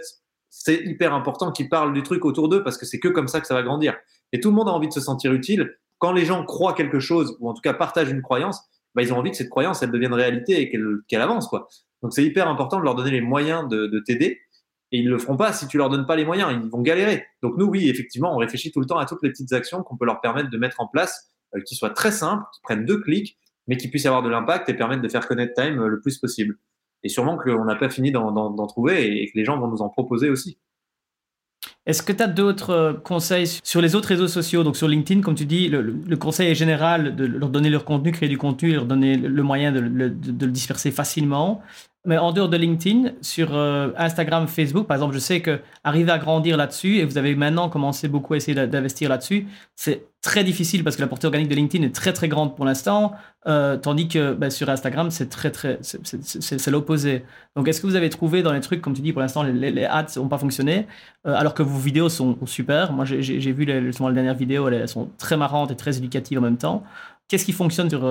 [SPEAKER 1] c'est hyper important qu'ils parlent du truc autour d'eux parce que c'est que comme ça que ça va grandir. Et tout le monde a envie de se sentir utile quand les gens croient quelque chose, ou en tout cas partagent une croyance, bah, ils ont envie que cette croyance, elle devienne réalité et qu'elle qu avance. Quoi. Donc c'est hyper important de leur donner les moyens de, de t'aider. Et ils ne le feront pas si tu leur donnes pas les moyens. Ils vont galérer. Donc nous, oui, effectivement, on réfléchit tout le temps à toutes les petites actions qu'on peut leur permettre de mettre en place, euh, qui soient très simples, qui prennent deux clics, mais qui puissent avoir de l'impact et permettre de faire connaître Time le plus possible. Et sûrement qu'on n'a pas fini d'en trouver et que les gens vont nous en proposer aussi.
[SPEAKER 2] Est-ce que tu as d'autres euh, conseils sur les autres réseaux sociaux? Donc sur LinkedIn, comme tu dis, le, conseil est général de leur donner leur contenu, créer du contenu, leur donner le moyen de le disperser facilement. Mais en dehors de LinkedIn, sur euh, Instagram, Facebook, par exemple, je sais que arriver à grandir là-dessus, et vous avez maintenant commencé beaucoup à essayer d'investir là-dessus, c'est très difficile parce que la portée organique de LinkedIn est très très grande pour l'instant, euh, tandis que bah, sur Instagram, c'est très très, c'est l'opposé. Donc, est-ce que vous avez trouvé dans les trucs, comme tu dis, pour l'instant, les, ads n'ont pas fonctionné, euh, alors que vos vidéos sont super? Moi, j'ai vu les, les dernières vidéos, elles, sont très marrantes et très éducatives en même temps. Qu'est-ce qui fonctionne sur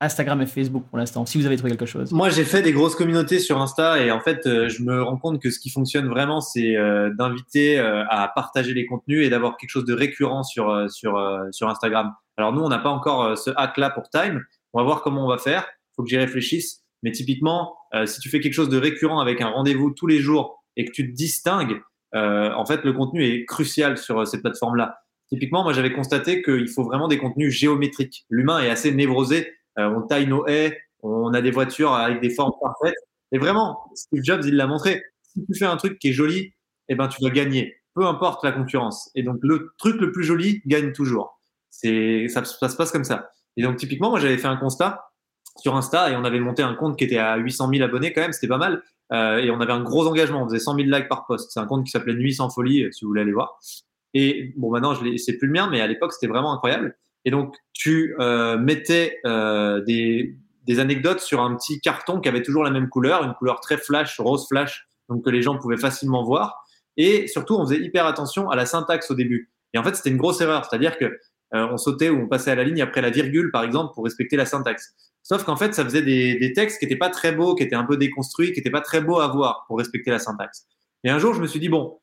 [SPEAKER 2] Instagram et Facebook pour l'instant, si vous avez trouvé quelque chose
[SPEAKER 1] Moi, j'ai fait des grosses communautés sur Insta et en fait, euh, je me rends compte que ce qui fonctionne vraiment, c'est euh, d'inviter euh, à partager les contenus et d'avoir quelque chose de récurrent sur, sur, sur Instagram. Alors nous, on n'a pas encore ce hack-là pour Time. On va voir comment on va faire. Il faut que j'y réfléchisse. Mais typiquement, si tu fais quelque chose de récurrent avec un rendez-vous tous les jours et que tu te distingues, en fait, le contenu est crucial sur ces plateformes-là. Typiquement, moi, j'avais constaté qu'il faut vraiment des contenus géométriques. L'humain est assez névrosé on taille nos haies, on a des voitures avec des formes parfaites. Et vraiment, Steve Jobs, il l'a montré. Si tu fais un truc qui est joli, eh ben, tu dois gagner, peu importe la concurrence. Et donc, le truc le plus joli gagne toujours. C'est, ça, ça se passe comme ça. Et donc, typiquement, moi, j'avais fait un constat sur Insta et on avait monté un compte qui était à 800 000 abonnés quand même, c'était pas mal. Euh, et on avait un gros engagement, on faisait 100 000 likes par post. C'est un compte qui s'appelait Nuit sans folie, euh, si vous voulez aller voir. Et bon, maintenant, je c'est plus le mien, mais à l'époque, c'était vraiment incroyable. Et donc, tu euh, mettais euh, des, anecdotes sur un petit carton qui avait toujours la même couleur, une couleur très flash, rose flash, donc que les gens pouvaient facilement voir. Et surtout, on faisait hyper attention à la syntaxe au début. Et en fait, c'était une grosse erreur, c'est-à-dire que euh, on sautait ou on passait à la ligne après la virgule, par exemple, pour respecter la syntaxe. Sauf qu'en fait, ça faisait des, des textes qui n'étaient pas très beaux, qui étaient un peu déconstruits, qui n'étaient pas très beaux à voir pour respecter la syntaxe. Et un jour, je me suis dit, bon,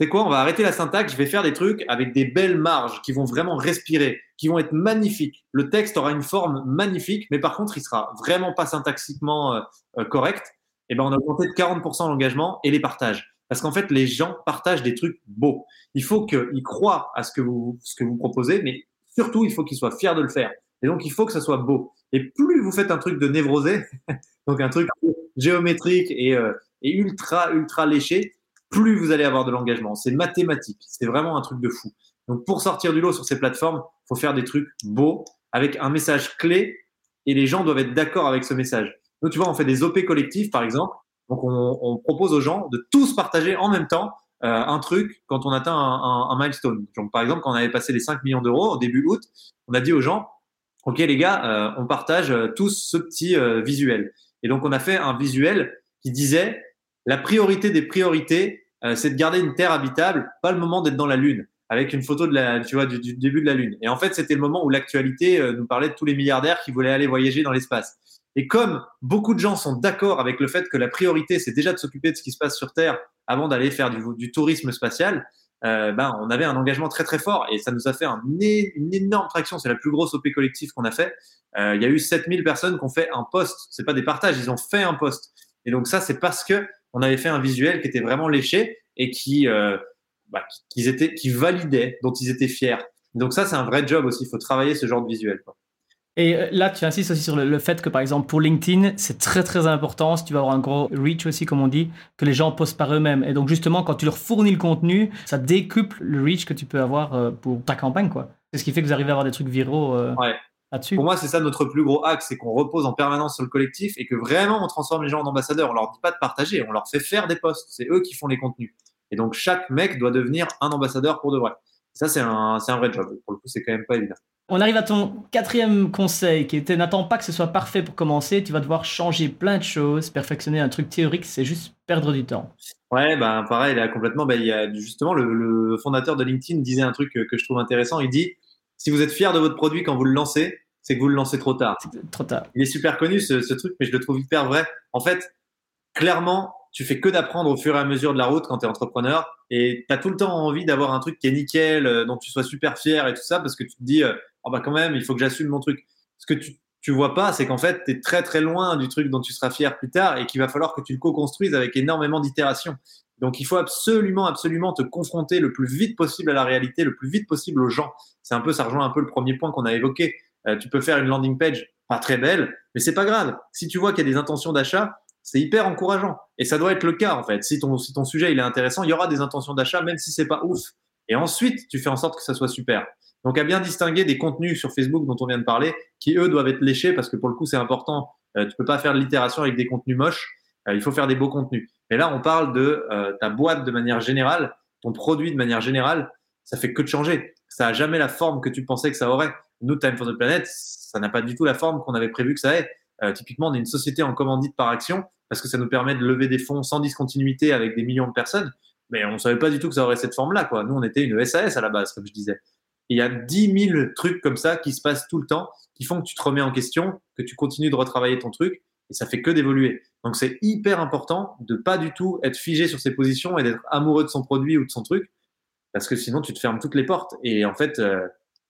[SPEAKER 1] c'est quoi On va arrêter la syntaxe, je vais faire des trucs avec des belles marges qui vont vraiment respirer, qui vont être magnifiques. Le texte aura une forme magnifique, mais par contre, il sera vraiment pas syntaxiquement euh, euh, correct. Et eh ben, on a augmenté de 40% l'engagement et les partages. Parce qu'en fait, les gens partagent des trucs beaux. Il faut qu'ils croient à ce que vous, ce que vous proposez, mais surtout, il faut qu'ils soient fiers de le faire. Et donc, il faut que ça soit beau. Et plus vous faites un truc de névrosé, donc un truc géométrique et, euh, et ultra, ultra léché, plus vous allez avoir de l'engagement. C'est mathématique. C'est vraiment un truc de fou. Donc, pour sortir du lot sur ces plateformes, faut faire des trucs beaux avec un message clé et les gens doivent être d'accord avec ce message. Nous, tu vois, on fait des OP collectifs, par exemple. Donc, on, propose aux gens de tous partager en même temps euh, un truc quand on atteint un, milestone. Donc, par exemple, quand on avait passé les 5 millions d'euros au début août, on a dit aux gens, OK, les gars, euh, on partage euh, tous ce petit visuel. Et donc, on a fait un visuel qui disait la priorité des priorités, euh, c'est de garder une terre habitable, pas le moment d'être dans la Lune, avec une photo de la, tu vois, du, début de la Lune. Et en fait, c'était le moment où l'actualité euh, nous parlait de tous les milliardaires qui voulaient aller voyager dans l'espace. Et comme beaucoup de gens sont d'accord avec le fait que la priorité, c'est déjà de s'occuper de ce qui se passe sur Terre avant d'aller faire du, tourisme spatial, euh, ben, on avait un engagement très très fort et ça nous a fait une énorme traction. C'est la plus grosse OP collective qu'on a fait. il y a eu 7000 personnes qui ont fait un post. C'est pas des partages, ils ont fait un post. Et donc ça, c'est parce que on avait fait un visuel qui était vraiment léché et qui, euh, bah, qui, étaient, qui validait, dont ils étaient fiers. Donc ça, c'est un vrai job aussi. Il faut travailler ce genre de visuel.
[SPEAKER 2] Et euh, là, tu insistes aussi sur le, fait que, par exemple, pour LinkedIn, c'est très très important, si tu veux avoir un gros reach aussi, comme on dit, que les gens postent par eux-mêmes. Et donc, justement, quand tu leur fournis le contenu, ça décuple le reach que tu peux avoir euh, pour ta campagne, quoi. C'est ce qui fait que vous arrivez à avoir des trucs viraux.
[SPEAKER 1] ouais. Pour moi, c'est ça notre plus gros axe, c'est qu'on repose en permanence sur le collectif et que vraiment on transforme les gens en ambassadeurs. On leur dit pas de partager, on leur fait faire des posts. C'est eux qui font les contenus. Et donc chaque mec doit devenir un ambassadeur pour de vrai. Ça, c'est un, un vrai job. Pour le coup, c'est quand même pas évident.
[SPEAKER 2] On arrive à ton quatrième conseil qui était n'attends pas que ce soit parfait pour commencer. Tu vas devoir changer plein de choses, perfectionner un truc théorique, c'est juste perdre du temps.
[SPEAKER 1] Ouais, ben pareil, là complètement. Ben, il y a justement le, le fondateur de LinkedIn disait un truc que, que je trouve intéressant. Il dit si vous êtes fier de votre produit quand vous le lancez, c'est que vous le lancez trop tard.
[SPEAKER 2] Trop tard.
[SPEAKER 1] Il est super connu ce, truc, mais je le trouve hyper vrai. En fait, clairement, tu fais que d'apprendre au fur et à mesure de la route quand tu es entrepreneur et tu as tout le temps envie d'avoir un truc qui est nickel, euh, dont tu sois super fier et tout ça parce que tu te dis, euh, oh bah quand même, il faut que j'assume mon truc. Ce que tu, tu vois pas, c'est qu'en fait, tu es très très loin du truc dont tu seras fier plus tard et qu'il va falloir que tu le co-construises avec énormément d'itérations. Donc il faut absolument, absolument te confronter le plus vite possible à la réalité, le plus vite possible aux gens. C'est un peu, ça rejoint un peu le premier point qu'on a évoqué. Euh, tu peux faire une landing page pas très belle, mais c'est pas grave. Si tu vois qu'il y a des intentions d'achat, c'est hyper encourageant. Et ça doit être le cas en fait. Si ton, si ton sujet il est intéressant, il y aura des intentions d'achat, même si c'est pas ouf. Et ensuite, tu fais en sorte que ça soit super. Donc, à bien distinguer des contenus sur Facebook dont on vient de parler, qui eux doivent être léchés parce que pour le coup, c'est important tu peux pas faire de l'itération avec des contenus moches. il faut faire des beaux contenus. Mais là, on parle de ta boîte de manière générale, ton produit de manière générale. Ça fait que de changer. Ça a jamais la forme que tu pensais que ça aurait. Nous, Time for the Planet, ça n'a pas du tout la forme qu'on avait prévu que ça ait. typiquement, on est une société en commandite par action parce que ça nous permet de lever des fonds sans discontinuité avec des millions de personnes. Mais on ne savait pas du tout que ça aurait cette forme-là. Nous, on était une SAS à la base, comme je disais. il y a 10 000 trucs comme ça qui se passent tout le temps, qui font que tu te remets en question, que tu continues de retravailler ton truc, et ça fait que d'évoluer. Donc c'est hyper important de pas du tout être figé sur ses positions et d'être amoureux de son produit ou de son truc, parce que sinon tu te fermes toutes les portes. Et en fait, euh,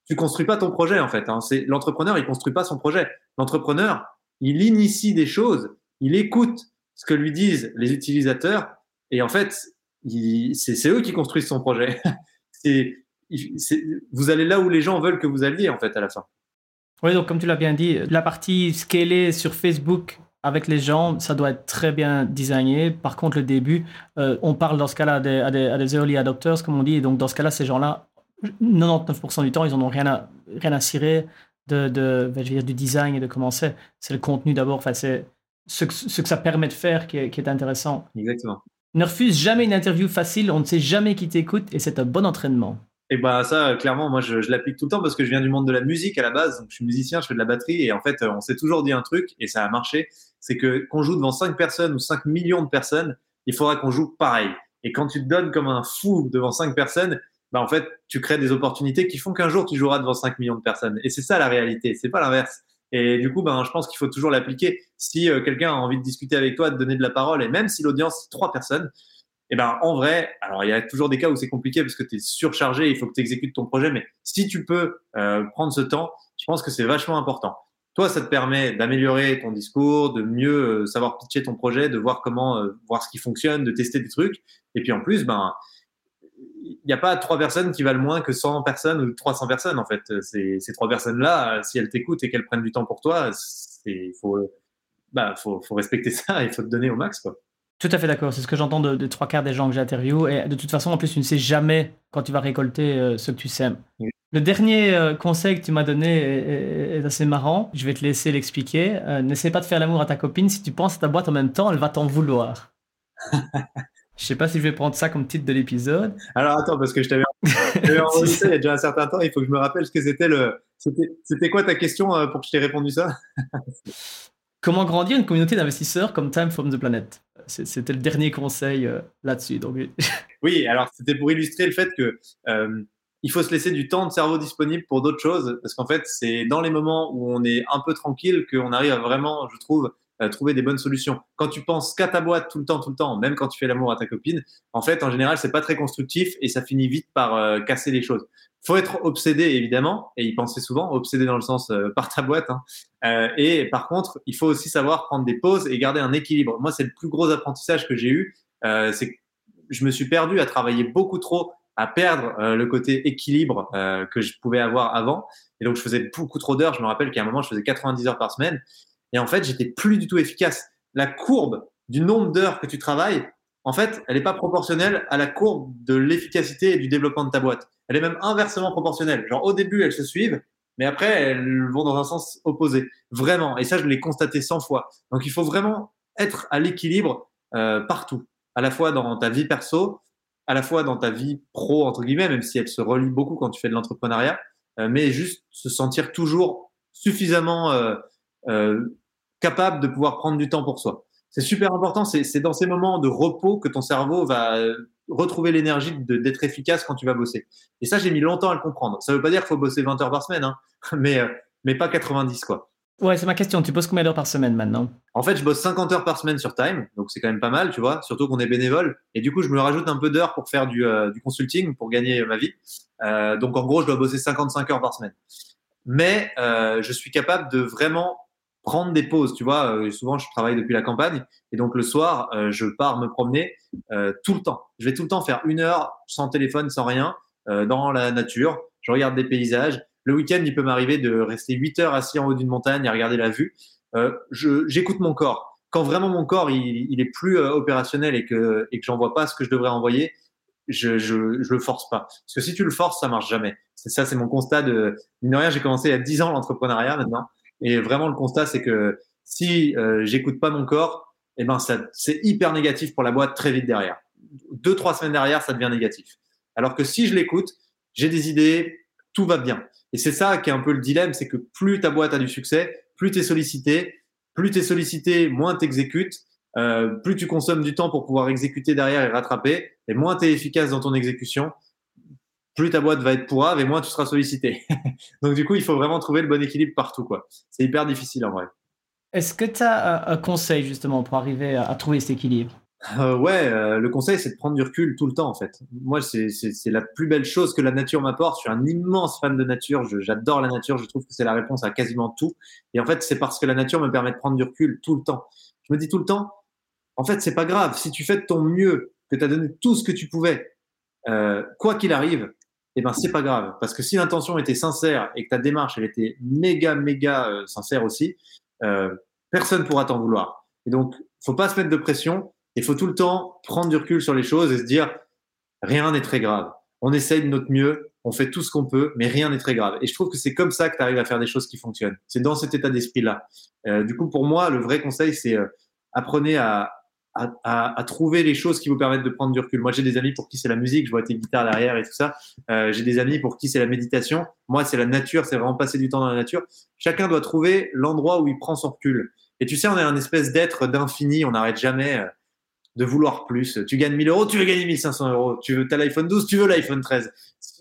[SPEAKER 1] tu construis pas ton projet en fait. Hein. C'est l'entrepreneur, il construit pas son projet. L'entrepreneur, il initie des choses, il écoute ce que lui disent les utilisateurs, et en fait, c'est eux qui construisent son projet. vous allez là où les gens veulent que vous alliez, en fait, à la fin.
[SPEAKER 2] Oui, donc comme tu l'as bien dit, la partie scalée sur Facebook avec les gens, ça doit être très bien designé. Par contre, le début, euh, on parle dans ce cas-là à des, early adopters, comme on dit. Et donc, dans ce cas-là, ces gens-là, 99% du temps, ils n'en ont rien à, rien à cirer de, de, je dire, du design et de comment c'est. C'est le contenu d'abord. Enfin, c'est ce, ce, que ça permet de faire qui est, qui est intéressant.
[SPEAKER 1] Exactement.
[SPEAKER 2] Ne refuse jamais une interview facile, on ne sait jamais qui t'écoute et c'est un bon entraînement.
[SPEAKER 1] Et bah ça, clairement, moi je, l'applique tout le temps parce que je viens du monde de la musique à la base. Donc, je suis musicien, je fais de la batterie et en fait, on s'est toujours dit un truc et ça a marché. C'est que qu'on joue devant 5 personnes ou 5 millions de personnes, il faudra qu'on joue pareil. Et quand tu te donnes comme un fou devant 5 personnes, bah en fait, tu crées des opportunités qui font qu'un jour tu joueras devant 5 millions de personnes. Et c'est ça la réalité, c'est pas l'inverse. Et du coup, ben, je pense qu'il faut toujours l'appliquer. Si euh, quelqu'un a envie de discuter avec toi, de donner de la parole, et même si l'audience, c'est trois personnes, eh ben, en vrai, alors il y a toujours des cas où c'est compliqué parce que tu es surchargé, il faut que tu exécutes ton projet, mais si tu peux euh, prendre ce temps, je pense que c'est vachement important. Toi, ça te permet d'améliorer ton discours, de mieux euh, savoir pitcher ton projet, de voir comment, voir ce qui fonctionne, de tester des trucs. Et puis en plus, ben, il n'y a pas trois personnes qui valent moins que 100 personnes ou 300 personnes, en fait. Ces, ces trois personnes-là, si elles t'écoutent et qu'elles prennent du temps pour toi, il faut, bah, faut, faut, respecter ça, il faut te donner au max, quoi.
[SPEAKER 2] Tout à fait d'accord. C'est ce que j'entends de, trois quarts des gens que j'interviewe. Et de toute façon, en plus, tu ne sais jamais quand tu vas récolter euh, ce que tu sèmes. Le dernier euh, conseil que tu m'as donné est, assez marrant. Je vais te laisser l'expliquer. Euh, n'essaie pas de faire l'amour à ta copine. Si tu penses à ta boîte en même temps, elle va t'en vouloir. Je sais pas si je vais prendre ça comme titre de l'épisode.
[SPEAKER 1] Alors attends, parce que je t'avais enregistré il y a déjà un certain temps, il faut que je me rappelle ce que c'était le. C'était quoi ta question euh, pour que je t'ai répondu ça?
[SPEAKER 2] Comment grandir une communauté d'investisseurs comme Time from the Planet? C'était le dernier conseil là-dessus. Donc...
[SPEAKER 1] oui, alors c'était pour illustrer le fait que euh, il faut se laisser du temps de cerveau disponible pour d'autres choses, parce qu'en fait, c'est dans les moments où on est un peu tranquille qu'on arrive à vraiment, je trouve, euh, trouver des bonnes solutions. Quand tu penses qu'à ta boîte tout le temps, tout le temps, même quand tu fais l'amour à ta copine, en fait, en général, c'est pas très constructif et ça finit vite par euh, casser les choses. Faut être obsédé évidemment et y penser souvent, obsédé dans le sens euh, par ta boîte. Hein. et par contre, il faut aussi savoir prendre des pauses et garder un équilibre. Moi, c'est le plus gros apprentissage que j'ai eu, c'est que je me suis perdu à travailler beaucoup trop à perdre le côté équilibre que je pouvais avoir avant. Et donc, je faisais beaucoup trop d'heures. Je me rappelle qu'à un moment, je faisais 90 heures par semaine. Et en fait, j'étais plus du tout efficace. La courbe du nombre d'heures que tu travailles, en fait, elle n'est pas proportionnelle à la courbe de l'efficacité et du développement de ta boîte. Elle est même inversement proportionnelle. Genre, au début, elles se suivent, mais après, elles vont dans un sens opposé. Vraiment. Et ça, je l'ai constaté 100 fois. Donc, il faut vraiment être à l'équilibre euh, partout. À la fois dans ta vie perso, à la fois dans ta vie pro, entre guillemets, même si elle se relie beaucoup quand tu fais de l'entrepreneuriat, euh, mais juste se sentir toujours suffisamment euh, euh capable de pouvoir prendre du temps pour soi. C'est super important. C'est dans ces moments de repos que ton cerveau va retrouver l'énergie d'être efficace quand tu vas bosser. Et ça, j'ai mis longtemps à le comprendre. Ça ne veut pas dire qu'il faut bosser 20 heures par semaine, hein, mais, mais pas 90, quoi.
[SPEAKER 2] Ouais, c'est ma question. Tu bosses combien d'heures par semaine maintenant?
[SPEAKER 1] En fait, je bosse 50 heures par semaine sur Time, donc c'est quand même pas mal, tu vois, surtout qu'on est bénévole. Et du coup, je me rajoute un peu d'heures pour faire du, euh, du, consulting, pour gagner ma vie. Euh, donc en gros, je dois bosser 55 heures par semaine. Mais euh, je suis capable de vraiment prendre des pauses. Tu vois, euh, souvent je travaille depuis la campagne et donc le soir, euh, je pars me promener euh, tout le temps. Je vais tout le temps faire une heure sans téléphone, sans rien, dans la nature. Je regarde des paysages. Le week-end, il peut m'arriver de rester 8 heures assis en haut d'une montagne à regarder la vue. J'écoute mon corps. Quand vraiment mon corps il, est plus opérationnel et que et que j'envoie pas ce que je devrais envoyer, je, je, le force pas. Parce que si tu le forces, ça marche jamais. C'est ça, c'est mon constat de. Mine rien, j'ai commencé il y a 10 ans l'entrepreneuriat maintenant. Et vraiment, le constat, c'est que Si euh, j'écoute pas mon corps, eh ben ça, c'est hyper négatif pour la boîte très vite derrière. Deux, trois semaines derrière, ça devient négatif. Alors que si je l'écoute, j'ai des idées, tout va bien. Et c'est ça qui est un peu le dilemme, c'est que plus ta boîte a du succès, plus tu es sollicité, plus tu es sollicité, moins tu euh, plus tu consommes du temps pour pouvoir exécuter derrière et rattraper, et moins tu es efficace dans ton exécution, plus ta boîte va être pourrave et moins tu seras sollicité. Donc du coup, il faut vraiment trouver le bon équilibre partout. quoi. C'est hyper difficile en vrai.
[SPEAKER 2] Est-ce que tu as un conseil justement pour arriver à trouver cet équilibre?
[SPEAKER 1] Euh, ouais, euh, le conseil, c'est de prendre du recul tout le temps, en fait. Moi, c'est la plus belle chose que la nature m'apporte. Je suis un immense fan de nature. J'adore la nature. Je trouve que c'est la réponse à quasiment tout. Et en fait, c'est parce que la nature me permet de prendre du recul tout le temps. Je me dis tout le temps, en fait, c'est pas grave. Si tu fais de ton mieux, que tu as donné tout ce que tu pouvais, euh, quoi qu'il arrive, eh ben, c'est pas grave. Parce que si l'intention était sincère et que ta démarche, elle était méga, méga euh, sincère aussi, euh, personne pourra t'en vouloir. Et donc, faut pas se mettre de pression il faut tout le temps prendre du recul sur les choses et se dire rien n'est très grave. On essaye de notre mieux, on fait tout ce qu'on peut, mais rien n'est très grave. Et je trouve que c'est comme ça que tu arrives à faire des choses qui fonctionnent. C'est dans cet état d'esprit-là. Euh, du coup, pour moi, le vrai conseil, c'est euh, apprenez à, à, à, trouver les choses qui vous permettent de prendre du recul. Moi, j'ai des amis pour qui c'est la musique, je vois tes guitares derrière et tout ça. Euh, j'ai des amis pour qui c'est la méditation. Moi, c'est la nature, c'est vraiment passer du temps dans la nature. Chacun doit trouver l'endroit où il prend son recul. Et tu sais, on est un espèce d'être d'infini, on n'arrête jamais. De vouloir plus. Tu gagnes 1000 euros, tu veux gagner 1500 euros. Tu veux, as l'iPhone 12, tu veux l'iPhone 13.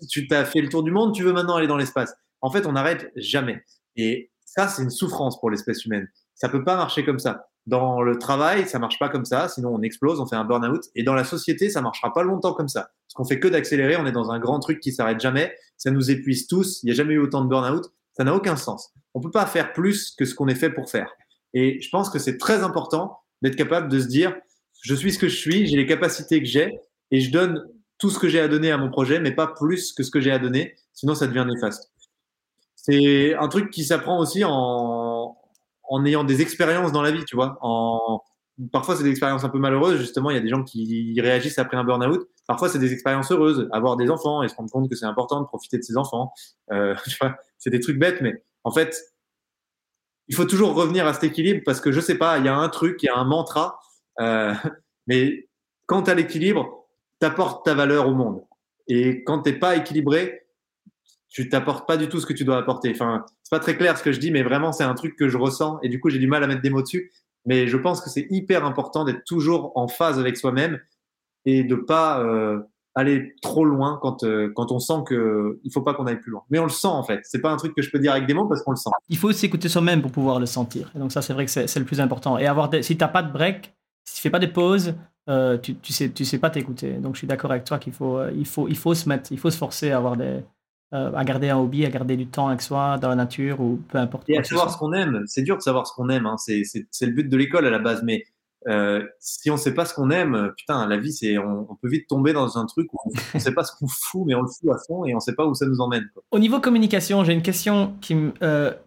[SPEAKER 1] tu t'as fait le tour du monde, tu veux maintenant aller dans l'espace. En fait, on n'arrête jamais. Et ça, c'est une souffrance pour l'espèce humaine. Ça peut pas marcher comme ça. Dans le travail, ça marche pas comme ça, sinon on explose, on fait un burn-out. Et dans la société, ça marchera pas longtemps comme ça. Parce qu'on fait que d'accélérer, on est dans un grand truc qui s'arrête jamais. Ça nous épuise tous. Il n'y a jamais eu autant de burn-out. Ça n'a aucun sens. On peut pas faire plus que ce qu'on est fait pour faire. Et je pense que c'est très important d'être capable de se dire, je suis ce que je suis, j'ai les capacités que j'ai et je donne tout ce que j'ai à donner à mon projet, mais pas plus que ce que j'ai à donner, sinon ça devient néfaste. C'est un truc qui s'apprend aussi en, en ayant des expériences dans la vie, tu vois. En, parfois, c'est des expériences un peu malheureuses. Justement, il y a des gens qui réagissent après un burn-out. Parfois, c'est des expériences heureuses. Avoir des enfants et se rendre compte que c'est important de profiter de ses enfants. Euh, c'est des trucs bêtes, mais en fait, il faut toujours revenir à cet équilibre parce que je sais pas, il y a un truc, il y a un mantra euh, mais quand tu as l'équilibre, tu apportes ta valeur au monde. Et quand tu n'es pas équilibré, tu t'apportes pas du tout ce que tu dois apporter. Enfin, c'est pas très clair ce que je dis, mais vraiment, c'est un truc que je ressens. Et du coup, j'ai du mal à mettre des mots dessus. Mais je pense que c'est hyper important d'être toujours en phase avec soi-même et de pas euh, aller trop loin quand, euh, quand on sent qu'il ne faut pas qu'on aille plus loin. Mais on le sent en fait. C'est pas un truc que je peux dire avec des mots parce qu'on le sent.
[SPEAKER 2] Il faut aussi écouter soi-même pour pouvoir le sentir. Donc ça, c'est vrai que c'est le plus important. Et avoir des, si tu n'as pas de break, si tu fais pas des pauses, euh, tu, tu sais, tu sais pas t'écouter. Donc, je suis d'accord avec toi qu'il faut, euh, il faut, il faut se mettre, il faut se forcer à avoir des, euh, à garder un hobby, à garder du temps avec soi dans la nature ou peu importe.
[SPEAKER 1] Et à savoir ce qu'on aime. C'est dur de savoir ce qu'on aime. Hein. C'est, le but de l'école à la base. Mais si on sait pas ce qu'on aime, putain, la vie, c'est, on, peut vite tomber dans un truc où on, ne sait pas ce qu'on fout, mais on le fout à fond et on sait pas où ça nous emmène.
[SPEAKER 2] Au niveau communication, j'ai une question qui me,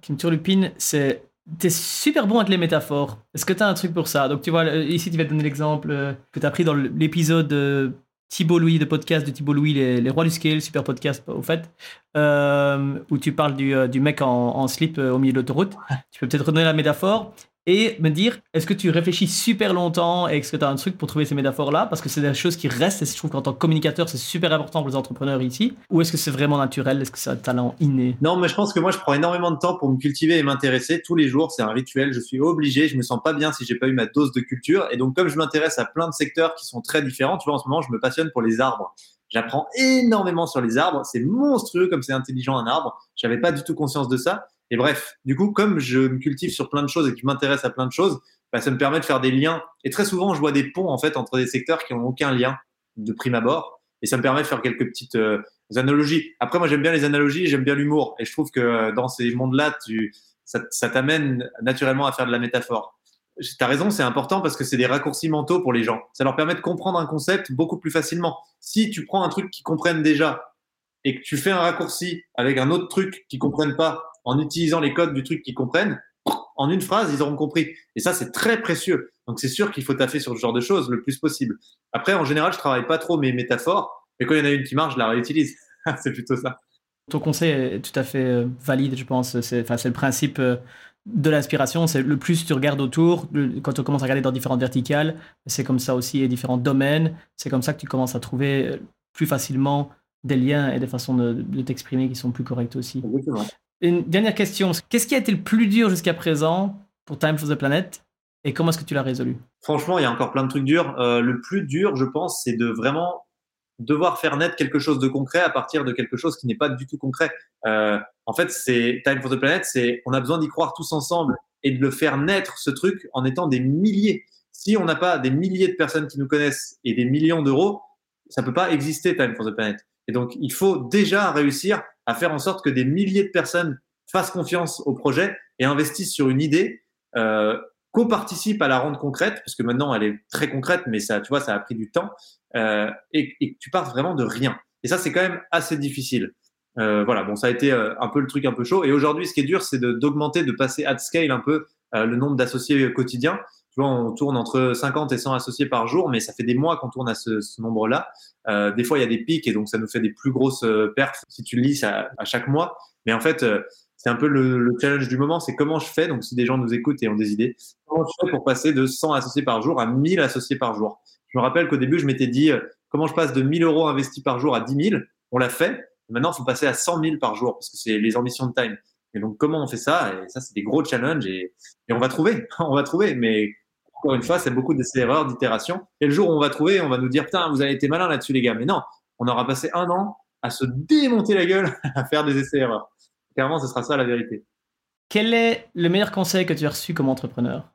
[SPEAKER 2] qui me turlupine. C'est T'es super bon avec les métaphores. Est-ce que tu as un truc pour ça? Donc, tu vois, ici, tu vas te donner l'exemple euh, que tu as pris dans l'épisode de Thibault Louis, de podcast de Thibault Louis, les, Rois du Scale, super podcast, au fait, euh, où tu parles du, euh, du mec en, slip au milieu de l'autoroute. Tu peux peut-être redonner la métaphore et me dire est-ce que tu réfléchis super longtemps et est-ce que tu as un truc pour trouver ces métaphores-là? Parce que c'est des choses qui restent et je trouve qu'en tant que communicateur, c'est super important pour les entrepreneurs ici. Ou est-ce que c'est vraiment naturel? Est-ce que c'est un talent inné?
[SPEAKER 1] Non, mais je pense que moi, je prends énormément de temps pour me cultiver et m'intéresser. Tous les jours, c'est un rituel. Je suis obligé. Je me sens pas bien si j'ai pas eu ma dose de culture. Et donc, comme je m'intéresse à plein de secteurs qui sont très différents, tu vois, en ce moment, je me passionne pour les arbres. J'apprends énormément sur les arbres. C'est monstrueux comme c'est intelligent un arbre. J'avais pas du tout conscience de ça. Et bref, du coup, comme je me cultive sur plein de choses et que je m'intéresse à plein de choses, bah, ça me permet de faire des liens. Et très souvent, je vois des ponts en fait entre des secteurs qui n'ont aucun lien de prime abord. Et ça me permet de faire quelques petites euh, analogies. Après, moi, j'aime bien les analogies, j'aime bien l'humour. Et je trouve que euh, dans ces mondes-là, ça, ça t'amène naturellement à faire de la métaphore. Tu as raison, c'est important parce que c'est des raccourcis mentaux pour les gens. Ça leur permet de comprendre un concept beaucoup plus facilement. Si tu prends un truc qu'ils comprennent déjà et que tu fais un raccourci avec un autre truc qu'ils comprennent pas en utilisant les codes du truc qu'ils comprennent, en une phrase, ils auront compris. Et ça, c'est très précieux. Donc, c'est sûr qu'il faut taffer sur ce genre de choses le plus possible. Après, en général, je travaille pas trop mes métaphores, mais quand il y en a une qui marche, je la réutilise. c'est plutôt ça.
[SPEAKER 2] Ton conseil est tout à fait euh, valide, je pense. C'est, enfin, c'est le principe euh, de l'inspiration, c'est le plus tu regardes autour, quand tu commences à regarder dans différentes verticales, c'est comme ça aussi et différents domaines, c'est comme ça que tu commences à trouver euh, plus facilement des liens et des façons de, t'exprimer qui sont plus correctes aussi. Une dernière question, qu'est-ce qui a été le plus dur jusqu'à présent pour Time for the Planet et comment est-ce que tu l'as résolu?
[SPEAKER 1] Franchement, il y a encore plein de trucs durs. Euh, le plus dur, je pense, c'est de vraiment devoir faire naître quelque chose de concret à partir de quelque chose qui n'est pas du tout concret. Euh, en fait, c'est Time for the Planet, c'est on a besoin d'y croire tous ensemble et de le faire naître ce truc en étant des milliers. Si on n'a pas des milliers de personnes qui nous connaissent et des millions d'euros, ça peut pas exister Time for the Planet. Et donc, il faut déjà réussir à faire en sorte que des milliers de personnes fassent confiance au projet et investissent sur une idée, euh, co-participent à la rendre concrète, parce que maintenant elle est très concrète, mais ça, tu vois, ça a pris du temps, euh, et, et tu partes vraiment de rien. Et ça, c'est quand même assez difficile. Euh, voilà, bon, ça a été euh, un peu le truc un peu chaud. Et aujourd'hui, ce qui est dur, c'est d'augmenter, de, passer at scale un peu euh, le nombre d'associés quotidiens. Tu vois, on tourne entre 50 et 100 associés par jour, mais ça fait des mois qu'on tourne à ce, ce nombre-là. Euh, des fois, il y a des pics et donc ça nous fait des plus grosses perfs si tu le lis à, chaque mois. Mais en fait, c'est un peu le, le, challenge du moment. C'est comment je fais. Donc, si des gens nous écoutent et ont des idées, comment je fais pour passer de 100 associés par jour à 1000 associés par jour? Je me rappelle qu'au début, je m'étais dit comment je passe de 1000 euros investis par jour à 10 000. On l'a fait. Maintenant, il faut passer à 100 000 par jour parce que c'est les ambitions de time. Et donc, comment on fait ça? Et ça, c'est des gros challenges et, et, on va trouver. on va trouver. Mais encore une fois, c'est beaucoup d'essais-erreurs, d'itérations. Et le jour où on va trouver, on va nous dire Putain, vous avez été malin là-dessus, les gars. Mais non, on aura passé un an à se démonter la gueule à faire des essais-erreurs. Clairement, ce sera ça la vérité.
[SPEAKER 2] Quel est le meilleur conseil que tu as reçu comme entrepreneur?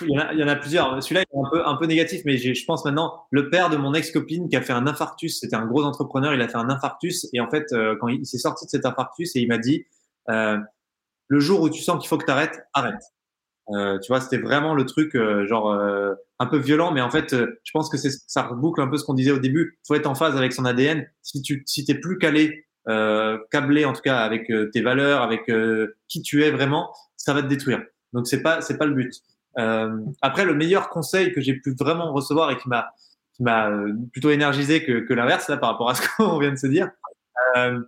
[SPEAKER 1] Il y, en a, il y en a plusieurs. Celui-là est un peu, un peu négatif, mais je pense maintenant, le père de mon ex-copine qui a fait un infarctus, c'était un gros entrepreneur, il a fait un infarctus, et en fait, euh, quand il, s'est sorti de cet infarctus, et il m'a dit, euh, le jour où tu sens qu'il faut que tu arrêtes, arrête. Euh, tu vois, c'était vraiment le truc, euh, genre, euh, un peu violent, mais en fait, je pense que ça reboucle un peu ce qu'on disait au début. Faut être en phase avec son ADN. Si tu si t'es plus calé, câblé en tout cas avec tes valeurs, avec qui tu es vraiment, ça va te détruire. Donc c'est pas c'est pas le but. Euh, après, le meilleur conseil que j'ai pu vraiment recevoir et qui m'a qui m'a euh, plutôt énergisé que, que l'inverse là par rapport à ce qu'on vient de se dire, euh,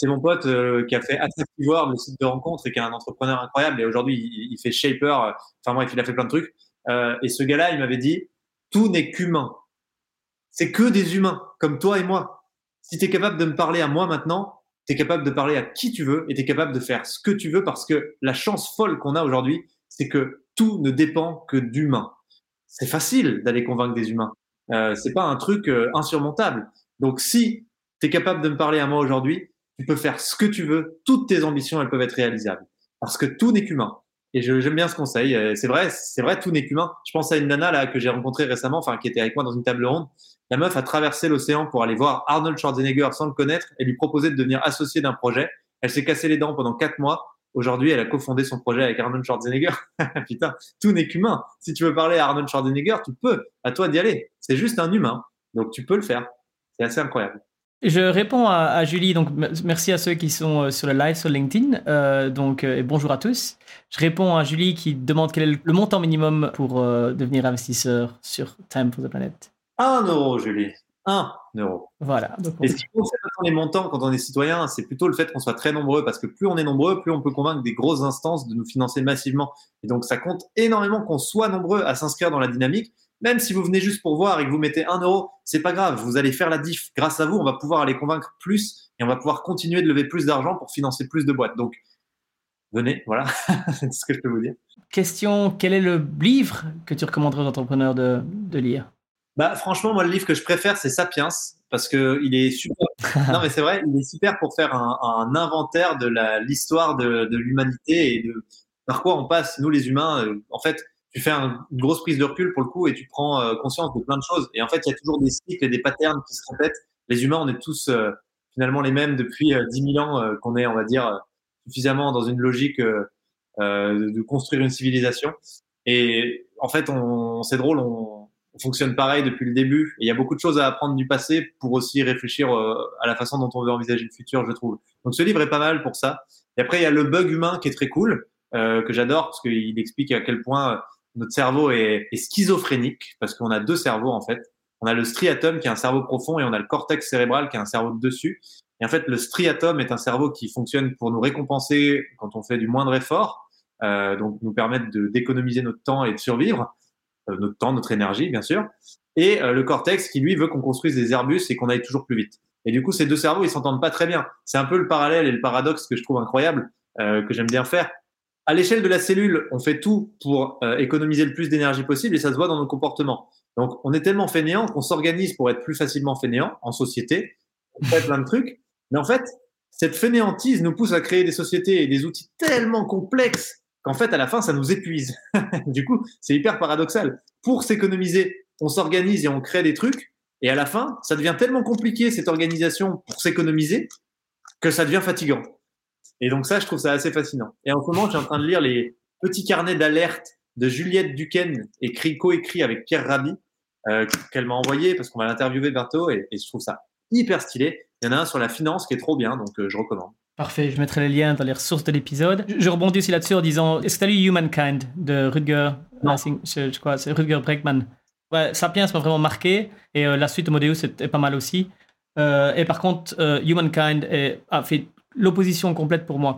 [SPEAKER 1] c'est mon pote euh, qui a fait Attractive World, le site de rencontre, et qui est un entrepreneur incroyable. Et aujourd'hui, il, fait Shaper. Enfin bref, il a fait plein de trucs. Euh, et ce gars-là, il m'avait dit tout n'est qu'humain. C'est que des humains, comme toi et moi. Si tu es capable de me parler à moi maintenant, tu es capable de parler à qui tu veux et tu es capable de faire ce que tu veux parce que la chance folle qu'on a aujourd'hui, c'est que tout ne dépend que d'humains. C'est facile d'aller convaincre des humains. Euh, c'est pas un truc euh, insurmontable. Donc si tu es capable de me parler à moi aujourd'hui, tu peux faire ce que tu veux. Toutes tes ambitions, elles peuvent être réalisables. Parce que tout n'est qu'humain. Et j'aime bien ce conseil. Euh, c'est vrai, c'est vrai, tout n'est qu'humain. Je pense à une nana là que j'ai rencontrée récemment, enfin qui était avec moi dans une table ronde. La meuf a traversé l'océan pour aller voir Arnold Schwarzenegger sans le connaître et lui proposer de devenir associé d'un projet. Elle s'est cassé les dents pendant quatre mois. Aujourd'hui, elle a cofondé son projet avec Arnold Schwarzenegger. Putain, tout n'est qu'humain. Si tu veux parler à Arnold Schwarzenegger, tu peux. À toi d'y aller. C'est juste un humain. Donc tu peux le faire. C'est assez incroyable.
[SPEAKER 2] Je réponds à, Julie, donc merci à ceux qui sont euh, sur le live sur LinkedIn, euh, donc et bonjour à tous. Je réponds à Julie qui demande quel est le montant minimum pour euh, devenir investisseur sur Time for the Planet.
[SPEAKER 1] Un euro, Julie. 1 euro.
[SPEAKER 2] Voilà.
[SPEAKER 1] Donc Et ce qui compte, c'est les montants quand on est citoyen, c'est plutôt le fait qu'on soit très nombreux, parce que plus on est nombreux, plus on peut convaincre des grosses instances de nous financer massivement. Et donc, ça compte énormément qu'on soit nombreux à s'inscrire dans la dynamique. Même si vous venez juste pour voir et que vous mettez 1 euro, c'est pas grave, vous allez faire la diff. Grâce à vous, on va pouvoir aller convaincre plus et on va pouvoir continuer de lever plus d'argent pour financer plus de boîtes. Donc, venez, voilà, c'est ce que je peux vous dire.
[SPEAKER 2] Question, quel est le livre que tu recommanderais aux entrepreneurs de, de lire?
[SPEAKER 1] Bah, franchement, moi, le livre que je préfère, c'est Sapiens, parce que il est super. non, mais c'est vrai, il est super pour faire un, un inventaire de l'histoire de, de l'humanité et de par quoi on passe, nous les humains. Euh, en fait, tu fais une grosse prise de recul pour le coup et tu prends euh, conscience de plein de choses. Et en fait, il y a toujours des cycles et des patterns qui se répètent. Les humains, on est tous euh, finalement les mêmes depuis 10 000 ans qu'on est, on va dire, suffisamment dans une logique de construire une civilisation. Et en fait, on, c'est drôle, on, on fonctionne pareil depuis le début. Et il y a beaucoup de choses à apprendre du passé pour aussi réfléchir euh, à la façon dont on veut envisager le futur, je trouve. Donc ce livre est pas mal pour ça. Et après, il y a le bug humain qui est très cool, euh, que j'adore parce qu'il explique à quel point euh, notre cerveau est, est schizophrénique, parce qu'on a deux cerveaux en fait. On a le striatum qui est un cerveau profond et on a le cortex cérébral qui est un cerveau de dessus. Et en fait, le striatum est un cerveau qui fonctionne pour nous récompenser quand on fait du moindre effort, euh, donc nous permettre d'économiser notre temps et de survivre, euh, notre temps, notre énergie, bien sûr. Et euh, le cortex qui, lui, veut qu'on construise des Airbus et qu'on aille toujours plus vite. Et du coup, ces deux cerveaux, ils s'entendent pas très bien. C'est un peu le parallèle et le paradoxe que je trouve incroyable, euh, que j'aime bien faire. À l'échelle de la cellule, on fait tout pour euh, économiser le plus d'énergie possible et ça se voit dans nos comportements. Donc, on est tellement fainéant qu'on s'organise pour être plus facilement fainéant en société. On fait plein de trucs. Mais en fait, cette fainéantise nous pousse à créer des sociétés et des outils tellement complexes qu'en fait, à la fin, ça nous épuise. du coup, c'est hyper paradoxal. Pour s'économiser, on s'organise et on crée des trucs. Et à la fin, ça devient tellement compliqué, cette organisation, pour s'économiser, que ça devient fatigant. Et donc ça, je trouve ça assez fascinant. Et en ce moment, je suis en train de lire les petits carnets d'alerte de Juliette Duquesne, écrit, co-écrit avec Pierre Rabhi, euh, qu'elle m'a envoyé parce qu'on va l'interviewer bientôt et, et, je trouve ça hyper stylé. Il y en a un sur la finance qui est trop bien, donc euh, je recommande.
[SPEAKER 2] Parfait, je mettrai les liens dans les ressources de l'épisode. Je rebondis aussi là-dessus en disant, est-ce que tu as lu Humankind de Rutger, je, je crois, c'est Rutger Breckman Ouais, Sapiens m'a vraiment marqué et euh, la suite de Modéus est, est, pas mal aussi. Euh, et par contre, Humankind est, a fait l'opposition complète pour moi.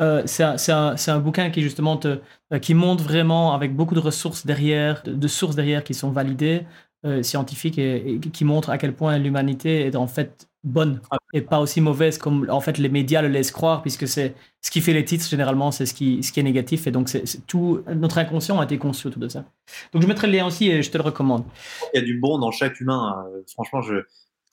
[SPEAKER 2] Euh, c'est un, un, bouquin qui justement te, euh, qui montre vraiment avec beaucoup de ressources derrière, de, de sources derrière qui sont validées, euh, scientifiques et, et, qui montrent à quel point l'humanité est en fait bonne ah. et pas aussi mauvaise comme en fait les médias le laissent croire puisque c'est ce qui fait les titres généralement c'est ce qui, ce qui est négatif et donc c'est tout notre inconscient a été conçu autour de ça donc je mettrai le lien aussi et je te le recommande
[SPEAKER 1] il y a du bon dans chaque humain franchement je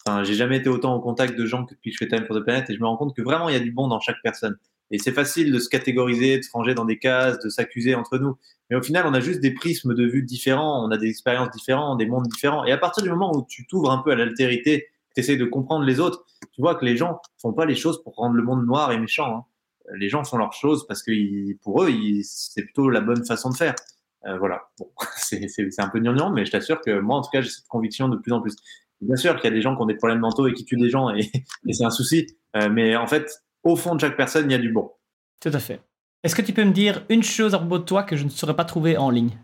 [SPEAKER 1] Enfin, j'ai jamais été autant en contact de gens que depuis que je fais Time for the Planet et je me rends compte que vraiment il y a du bon dans chaque personne. Et c'est facile de se catégoriser, de se ranger dans des cases, de s'accuser entre nous. Mais au final, on a juste des prismes de vue différents, on a des expériences différentes, des mondes différents. Et à partir du moment où tu t'ouvres un peu à l'altérité, tu essaies de comprendre les autres, tu vois que les gens font pas les choses pour rendre le monde noir et méchant. Hein. Les gens font leurs choses parce que pour eux, c'est plutôt la bonne façon de faire. Euh, voilà. C'est un peu gnangnan, mais je t'assure que moi, en tout cas, j'ai cette conviction de plus en plus. Bien sûr qu'il y a des gens qui ont des problèmes mentaux et qui tuent des gens et, et c'est un souci. Euh, mais en fait, au fond de chaque personne, il y a du bon.
[SPEAKER 2] Tout à fait. Est-ce que tu peux me dire une chose à propos de toi que je ne saurais pas trouver en ligne?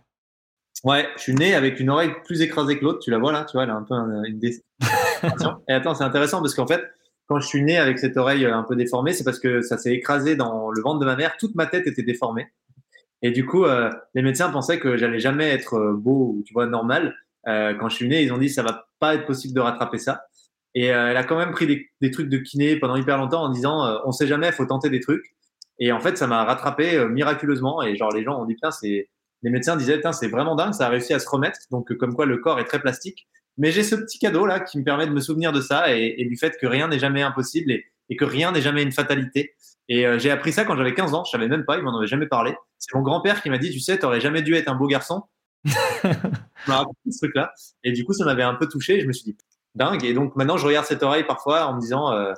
[SPEAKER 1] Ouais, je suis né avec une oreille plus écrasée que l'autre. Tu la vois là, tu vois, elle a un peu une Et attends, c'est intéressant parce qu'en fait, quand je suis né avec cette oreille un peu déformée, c'est parce que ça s'est écrasé dans le ventre de ma mère. Toute ma tête était déformée. Et du coup, euh, les médecins pensaient que j'allais jamais être euh, beau ou tu vois normal. Euh, quand je suis né, ils ont dit ça va pas être possible de rattraper ça. Et euh, elle a quand même pris des, des, trucs de kiné pendant hyper longtemps en disant euh, on sait jamais, faut tenter des trucs. Et en fait, ça m'a rattrapé euh, miraculeusement. Et genre les gens ont dit putain, c'est les médecins disaient putain, c'est vraiment dingue, ça a réussi à se remettre. Donc comme quoi le corps est très plastique. Mais j'ai ce petit cadeau là qui me permet de me souvenir de ça et, et du fait que rien n'est jamais impossible et, et que rien n'est jamais une fatalité. Et euh, j'ai appris ça quand j'avais 15 ans. Je savais même pas, il m'en avait jamais parlé. C'est mon grand-père qui m'a dit tu sais, t'aurais jamais dû être un beau garçon. ce truc-là. Et du coup, ça m'avait un peu touché. je me suis dit, dingue. Et donc maintenant, je regarde cette oreille parfois en me disant, euh,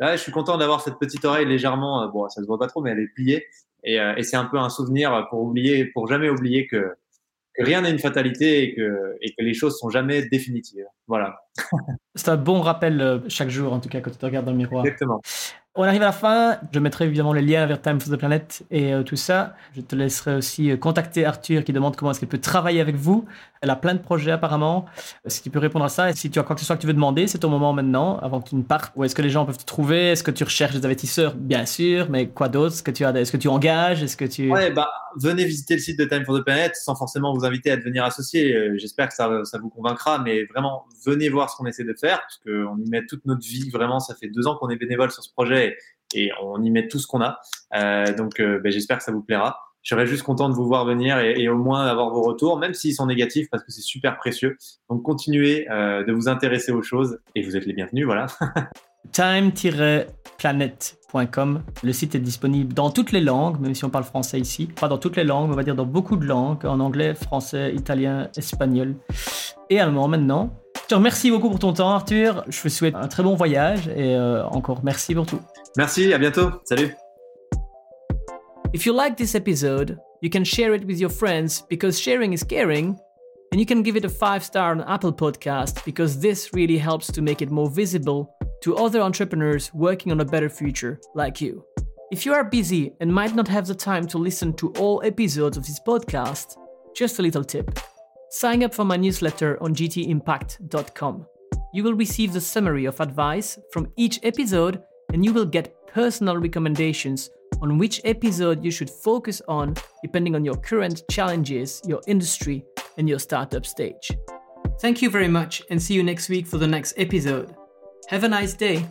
[SPEAKER 1] ah, je suis content d'avoir cette petite oreille légèrement, euh, bon, ça se voit pas trop, mais elle est pliée. Et, euh, et c'est un peu un souvenir pour oublier, pour jamais oublier que, que rien n'est une fatalité et que, et que les choses sont jamais définitives. Voilà.
[SPEAKER 2] c'est un bon rappel chaque jour, en tout cas, quand tu te regardes dans le miroir.
[SPEAKER 1] Exactement.
[SPEAKER 2] On arrive à la fin. Je mettrai évidemment les liens vers Time for the Planet et euh, tout ça. Je te laisserai aussi euh, contacter Arthur qui demande comment est-ce qu'elle peut travailler avec vous. Elle a plein de projets apparemment. Si tu peux répondre à ça et si tu as quoi que ce soit que tu veux demander, c'est ton moment maintenant avant que tu ne partes. Où est-ce que les gens peuvent te trouver? Est-ce que tu recherches des investisseurs? Bien sûr, mais quoi d'autre? Est-ce que tu as, est-ce que tu engages? Est-ce que tu
[SPEAKER 1] Ouais, bah venez visiter le site de Time for the Planet sans forcément vous inviter à devenir associé. Euh, j'espère que ça, ça vous convaincra, mais vraiment venez voir ce qu'on essaie de faire parce qu'on y met toute notre vie. Vraiment, ça fait deux ans qu'on est bénévole sur ce projet et on y met tout ce qu'on a. Euh, donc, euh, ben, j'espère que ça vous plaira. Je serais juste content de vous voir venir et, au moins avoir vos retours, même s'ils sont négatifs, parce que c'est super précieux. Donc, continuez euh, de vous intéresser aux choses et vous êtes les bienvenus. Voilà.
[SPEAKER 2] time-planet.com. Le site est disponible dans toutes les langues, même si on parle français ici. Pas dans toutes les langues, on va dire dans beaucoup de langues, en anglais, français, italien, espagnol et allemand maintenant. Je te remercie beaucoup pour ton temps, Arthur. Je te souhaite un très bon voyage et euh, encore merci pour tout.
[SPEAKER 1] Merci, à bientôt. Salut.
[SPEAKER 2] If you like this episode, you can share it with your friends because sharing is caring. And you can give it a five star on Apple Podcast because this really helps to make it more visible to other entrepreneurs working on a better future like you. If you are busy and might not have the time to listen to all episodes of this podcast, just a little tip sign up for my newsletter on gtimpact.com. you will receive the summary of advice from each episode and you will get personal recommendations on which episode you should focus on depending on your current challenges, your industry, and your startup stage. Thank you very much and see you next week for the next episode. Have a nice day.